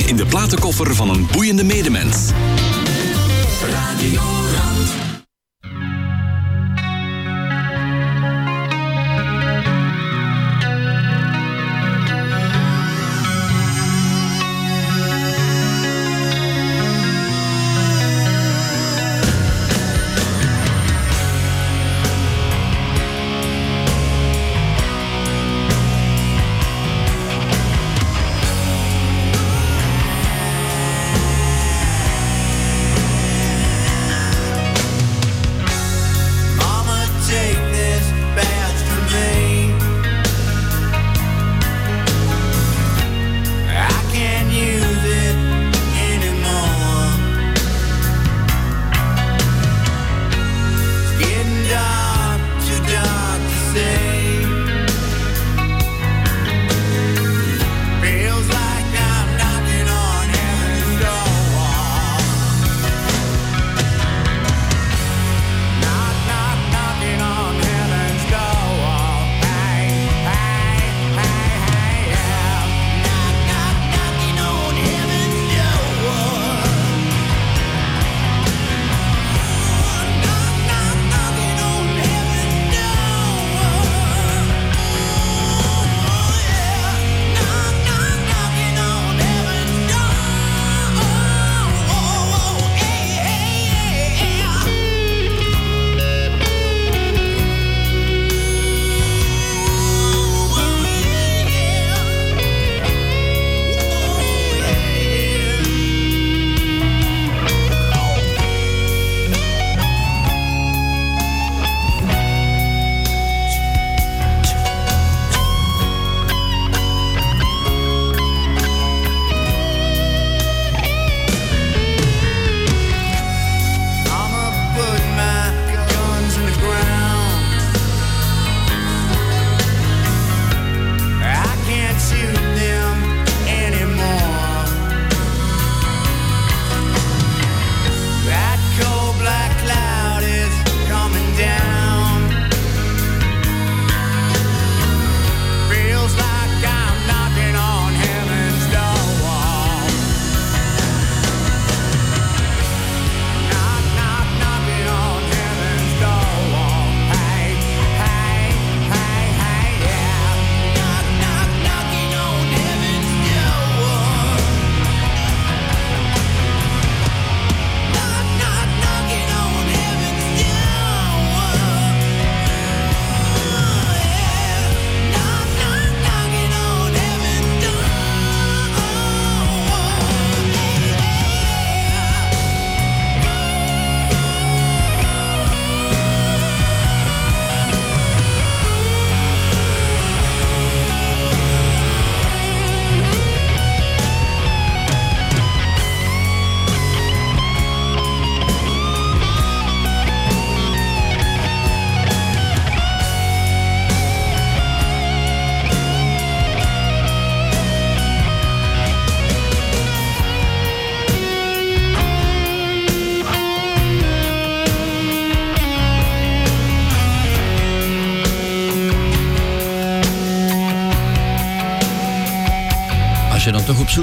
in de platenkoffer van een boeiende medemens.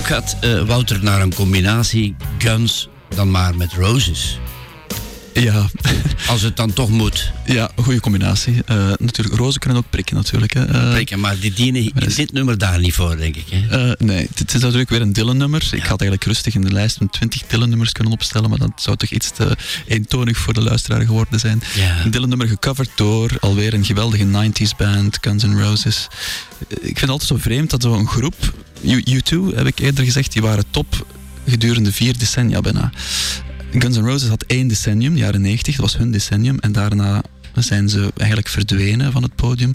Gaat, eh, Wouter, naar een combinatie Guns dan maar met Roses. Ja. Als het dan toch moet. Ja, een goede combinatie. Eh, natuurlijk, rozen kunnen ook prikken natuurlijk. Hè. Eh, Prikken, maar die dienen in dit nummer daar niet voor, denk ik. Hè? nee, het is natuurlijk weer een Dylan-nummer. Ik had eigenlijk rustig in de lijst een 20 Dylan-nummers kunnen opstellen, maar dat zou toch iets te eentonig voor de luisteraar geworden zijn. Ja. Een Dylan-nummer gecoverd door alweer een geweldige 90s band, Guns N' Roses. Ik vind het altijd zo vreemd dat zo'n groep, U2 heb ik eerder gezegd, die waren top gedurende vier decennia bijna. Guns N' Roses had één decennium, de jaren 90, dat was hun decennium. En daarna zijn ze eigenlijk verdwenen van het podium.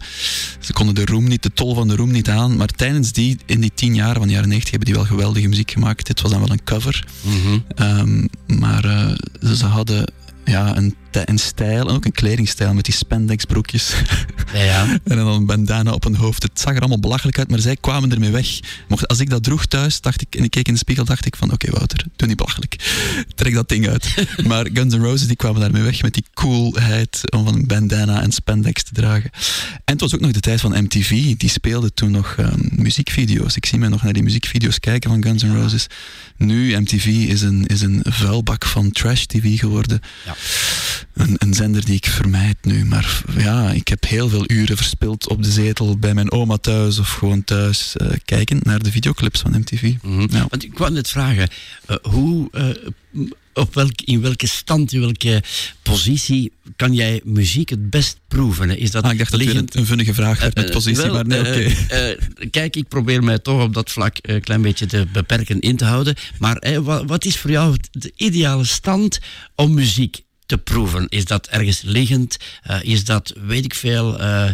Ze konden de roem niet, de tol van de roem niet aan. Maar tijdens die, in die tien jaar van de jaren 90 hebben die wel geweldige muziek gemaakt. Dit was dan wel een cover. Mhm. Ehm, maar eh, ze, ze hadden ja, een, een stijl en ook een kledingstijl met die spandexbroekjes. Ja, ja. En dan een bandana op hun hoofd. Het zag er allemaal belachelijk uit, maar zij kwamen ermee weg. Mocht, als ik dat droeg thuis, dacht ik, en ik keek in de spiegel, dacht ik van, oké Wouter, doe niet belachelijk. Trek dat ding uit. maar Guns N' Roses, die kwamen daarmee weg met die coolheid om van een bandana en spandex te dragen. En het was ook nog de tijd van MTV. Die speelde toen nog ehm, muziekvideo's. Ik zie mij nog naar die muziekvideo's kijken van Guns N' Roses. Nu, MTV is een, is een vuilbak van trash TV geworden. Ja. Een, een zender die ik vermijd nu. Maar ja, ik heb heel veel uren verspild op de zetel bij mijn oma thuis of gewoon thuis eh, kijken naar de videoclips van MTV. Mhm. Ja. Want ik wou net vragen, eh, hoe, eh, op welk, in welke stand, in welke positie kan jij muziek het best proeven? Is dat Ah, ik dacht dat liggend? een, een vunnige vraag werd met positie, wel, maar nee, oké. kijk, ik probeer mij toch op dat vlak een klein beetje te beperken in te houden. Maar wat, wat is voor jou de ideale stand om muziek te proeven? Is dat ergens liggend? Eh, is dat, weet ik veel, eh,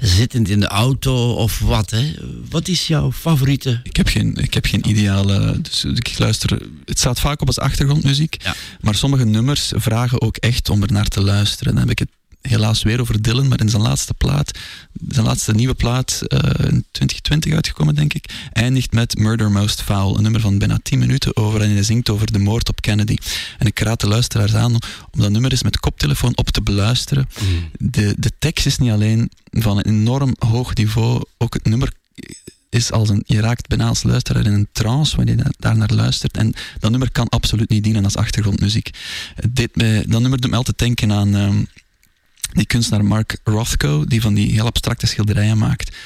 zittend in de auto of wat? Hè? Wat is jouw favoriete? Ik heb geen, ik heb geen ideale. Dus ik luister. Het staat vaak op als achtergrondmuziek. Ja. Maar sommige nummers vragen ook echt om er naar te luisteren. Dan heb ik het helaas weer over Dylan, maar in zijn laatste plaat, zijn laatste nieuwe plaat, eh, in 2020 uitgekomen, denk ik, eindigt met Murder Most Foul. Een nummer van bijna 10 minuten over. En hij zingt over de moord op Kennedy. En ik raad de luisteraars aan om, dat nummer eens met koptelefoon op te beluisteren. De, de tekst is niet alleen van een enorm hoog niveau, ook het nummer is als een, je raakt bijna als luisteraar in een trance wanneer je daar naar luistert. En dat nummer kan absoluut niet dienen als achtergrondmuziek. Dit, dat nummer doet me altijd denken aan ehm, die kunstenaar Mark Rothko, die van die heel abstracte schilderijen maakt.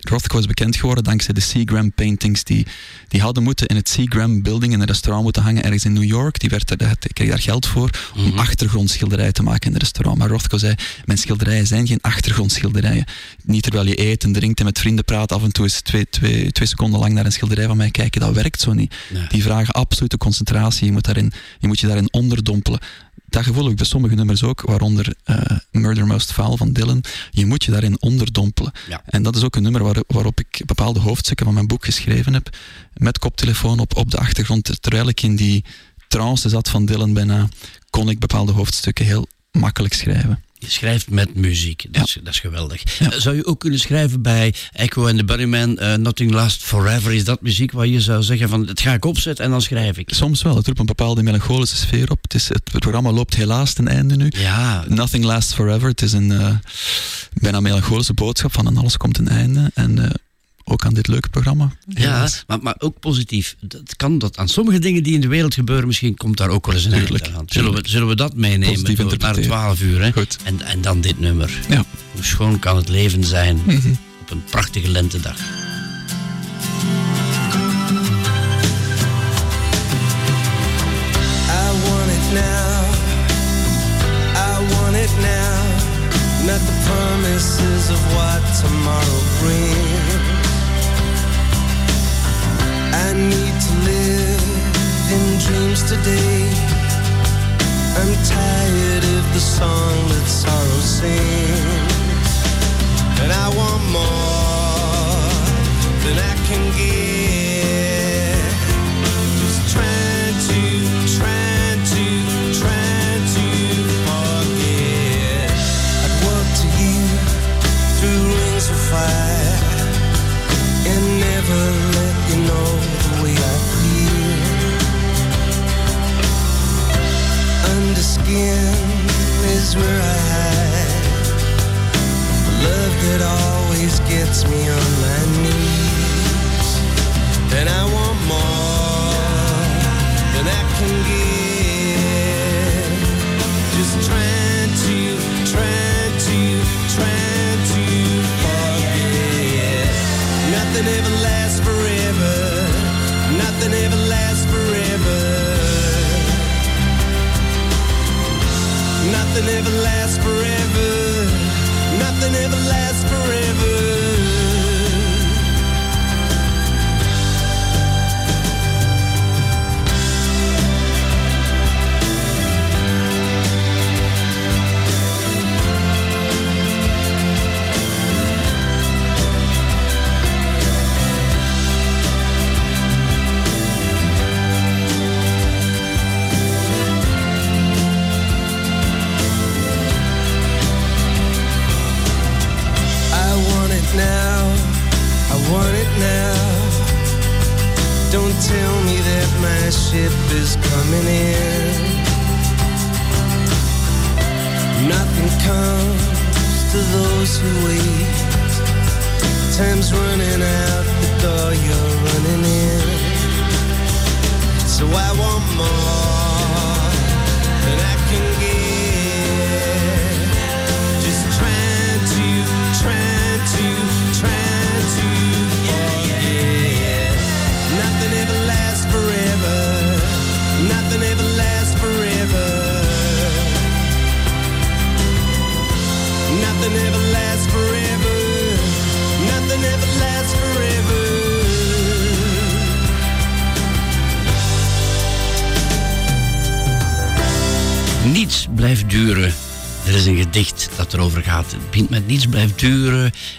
Rothko is bekend geworden dankzij de Seagram paintings. Die, die hadden moeten in het Seagram building in een restaurant moeten hangen ergens in New York. Die werd er, kreeg daar geld voor om achtergrondschilderijen te maken in het restaurant. Maar Rothko zei, mijn schilderijen zijn geen achtergrondschilderijen. Niet terwijl je eet en drinkt en met vrienden praat, af en toe eens twee, twee, twee seconden lang naar een schilderij van mij kijken. Dat werkt zo niet. Die vragen absolute concentratie. Je moet, daarin, je moet je daarin onderdompelen. Dat gevoel heb ik bij sommige nummers ook, waaronder eh, Murder Most Foul van Dylan. Je moet je daarin onderdompelen. Ja. En dat is ook een nummer waar- waarop ik bepaalde hoofdstukken van mijn boek geschreven heb. Met koptelefoon op, op de achtergrond. Terwijl ik in die trance zat van Dylan bijna, kon ik bepaalde hoofdstukken heel makkelijk schrijven. Je schrijft met muziek, dat, is, dat is geweldig. Eh, Zou je ook kunnen schrijven bij Echo and the Bunnymen, eh, Nothing Lasts Forever? Is dat muziek waar je zou zeggen van, dat ga ik opzetten en dan schrijf ik? Soms wel, het roept een bepaalde melancholische sfeer op. Het, is, het programma loopt helaas ten einde nu. Ja. Nothing lasts forever. Het is een eh, bijna melancholische boodschap van en alles komt een einde. En ook aan dit leuke programma. Ja, maar, maar ook positief. Dat kan dat aan sommige dingen die in de wereld gebeuren, misschien komt daar ook wel eens een einde aan. Zullen we, zullen we dat meenemen naar interpreteren. 12 uur? Hè? Goed. En, en dan dit nummer. Ja. Hoe schoon kan het leven zijn Mhm. op een prachtige lentedag? I want it now. I want it now. Not the promises of what tomorrow brings. Need to live in dreams today. I'm tired of the song that sorrow sings. And I want more than I can get.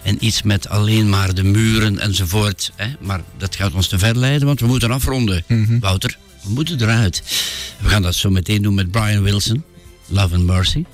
En iets met alleen maar de muren enzovoort. Hè? Maar dat gaat ons te ver leiden, want we moeten afronden. Wouter, we moeten eruit. We gaan dat zo meteen doen met Brian Wilson, Love and Mercy.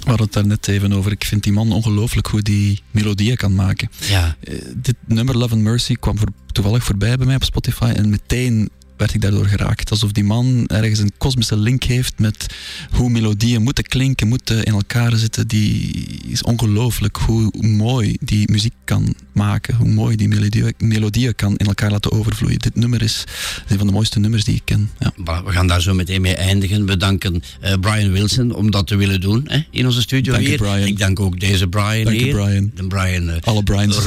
We hadden het daar net even over. Ik vind die man ongelooflijk hoe die melodieën kan maken. Ja. Eh, dit nummer Love and Mercy kwam voor, toevallig voorbij bij mij op Spotify en meteen werd ik daardoor geraakt. Alsof die man ergens een kosmische link heeft met hoe melodieën moeten klinken, moeten in elkaar zitten. Die is ongelooflijk hoe mooi die muziek kan maken, hoe mooi die melodieën, melodieën kan in elkaar laten overvloeien. Dit nummer is een van de mooiste nummers die ik ken. Ja. We gaan daar zo meteen mee eindigen. We danken eh, Brian Wilson om dat te willen doen hè, in onze studio Dank je, hier. Brian. Ik dank ook deze Brian Dank je. Brian. De Brian. eh, Alle Brians.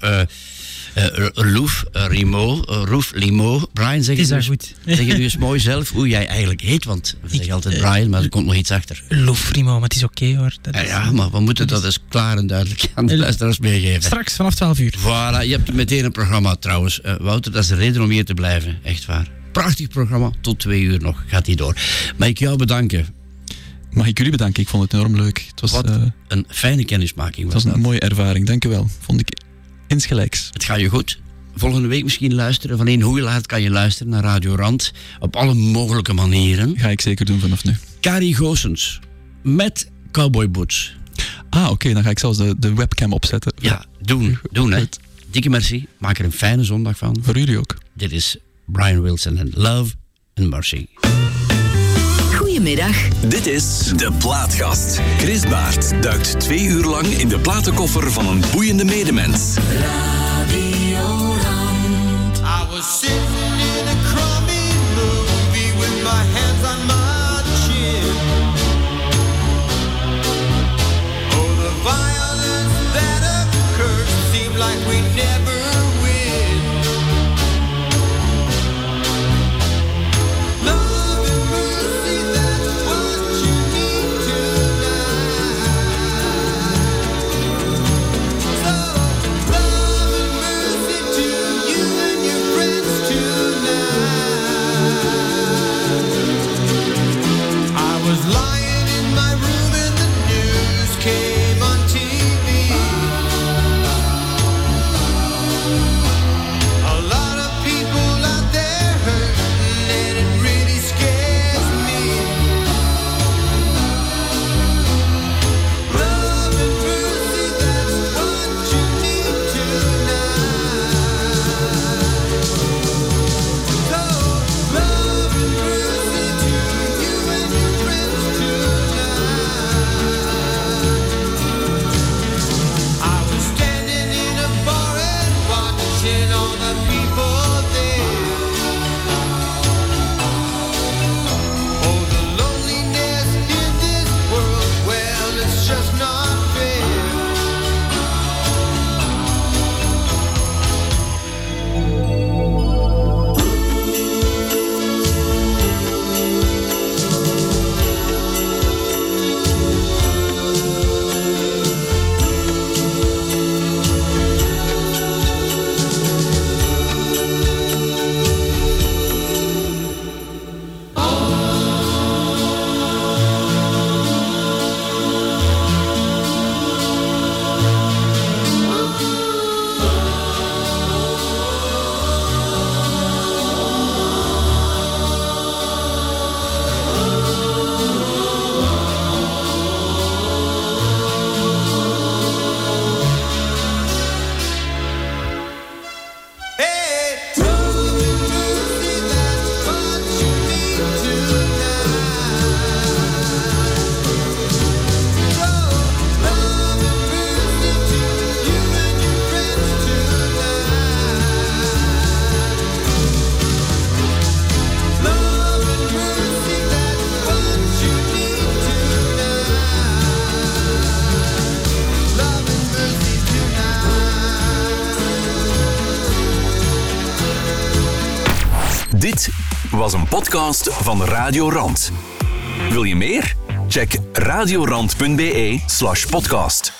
Eh eh, Loef, eh, Rimo, eh, Roef, Limo. Brian, zeg Is het dat nu- goed? Zeg het nu eens mooi zelf hoe jij eigenlijk heet, want we zeggen altijd Brian, maar er komt nog iets achter. Loef, Rimo, maar het is oké hoor. Dat Ja, is- ja, maar we moeten dat eens klaar en duidelijk aan de luisteraars meegeven. Straks vanaf 12 uur. Voilà, je hebt meteen een programma trouwens. Eh, Wouter, dat is de reden om hier te blijven, echt waar. Prachtig programma, tot twee uur nog gaat hij door. Mag ik jou bedanken. Mag ik jullie bedanken? Ik vond het enorm leuk. Het was, Wat een fijne kennismaking het was was dat. een mooie ervaring. Dank u wel. Vond ik insgelijks. Het gaat je goed. Volgende week misschien luisteren. Van in hoe laat kan je luisteren naar Radio Rand. Op alle mogelijke manieren. Ga ik zeker doen vanaf nu. Carrie Goossens. Met Cowboy Boots. Ah, oké. dan ga ik zelfs de, de webcam opzetten. Ja, doen. Doen, hè. Dikke merci. Maak er een fijne zondag van. Voor jullie ook. Dit is Brian Wilson en Love and Mercy. Goedemiddag. Dit is De Plaatkast. Chris Baert duikt twee uur lang in de platenkoffer van een boeiende medemens. I was podcast van Radio Rand. Wil je meer? Check radiorand.be slash podcast.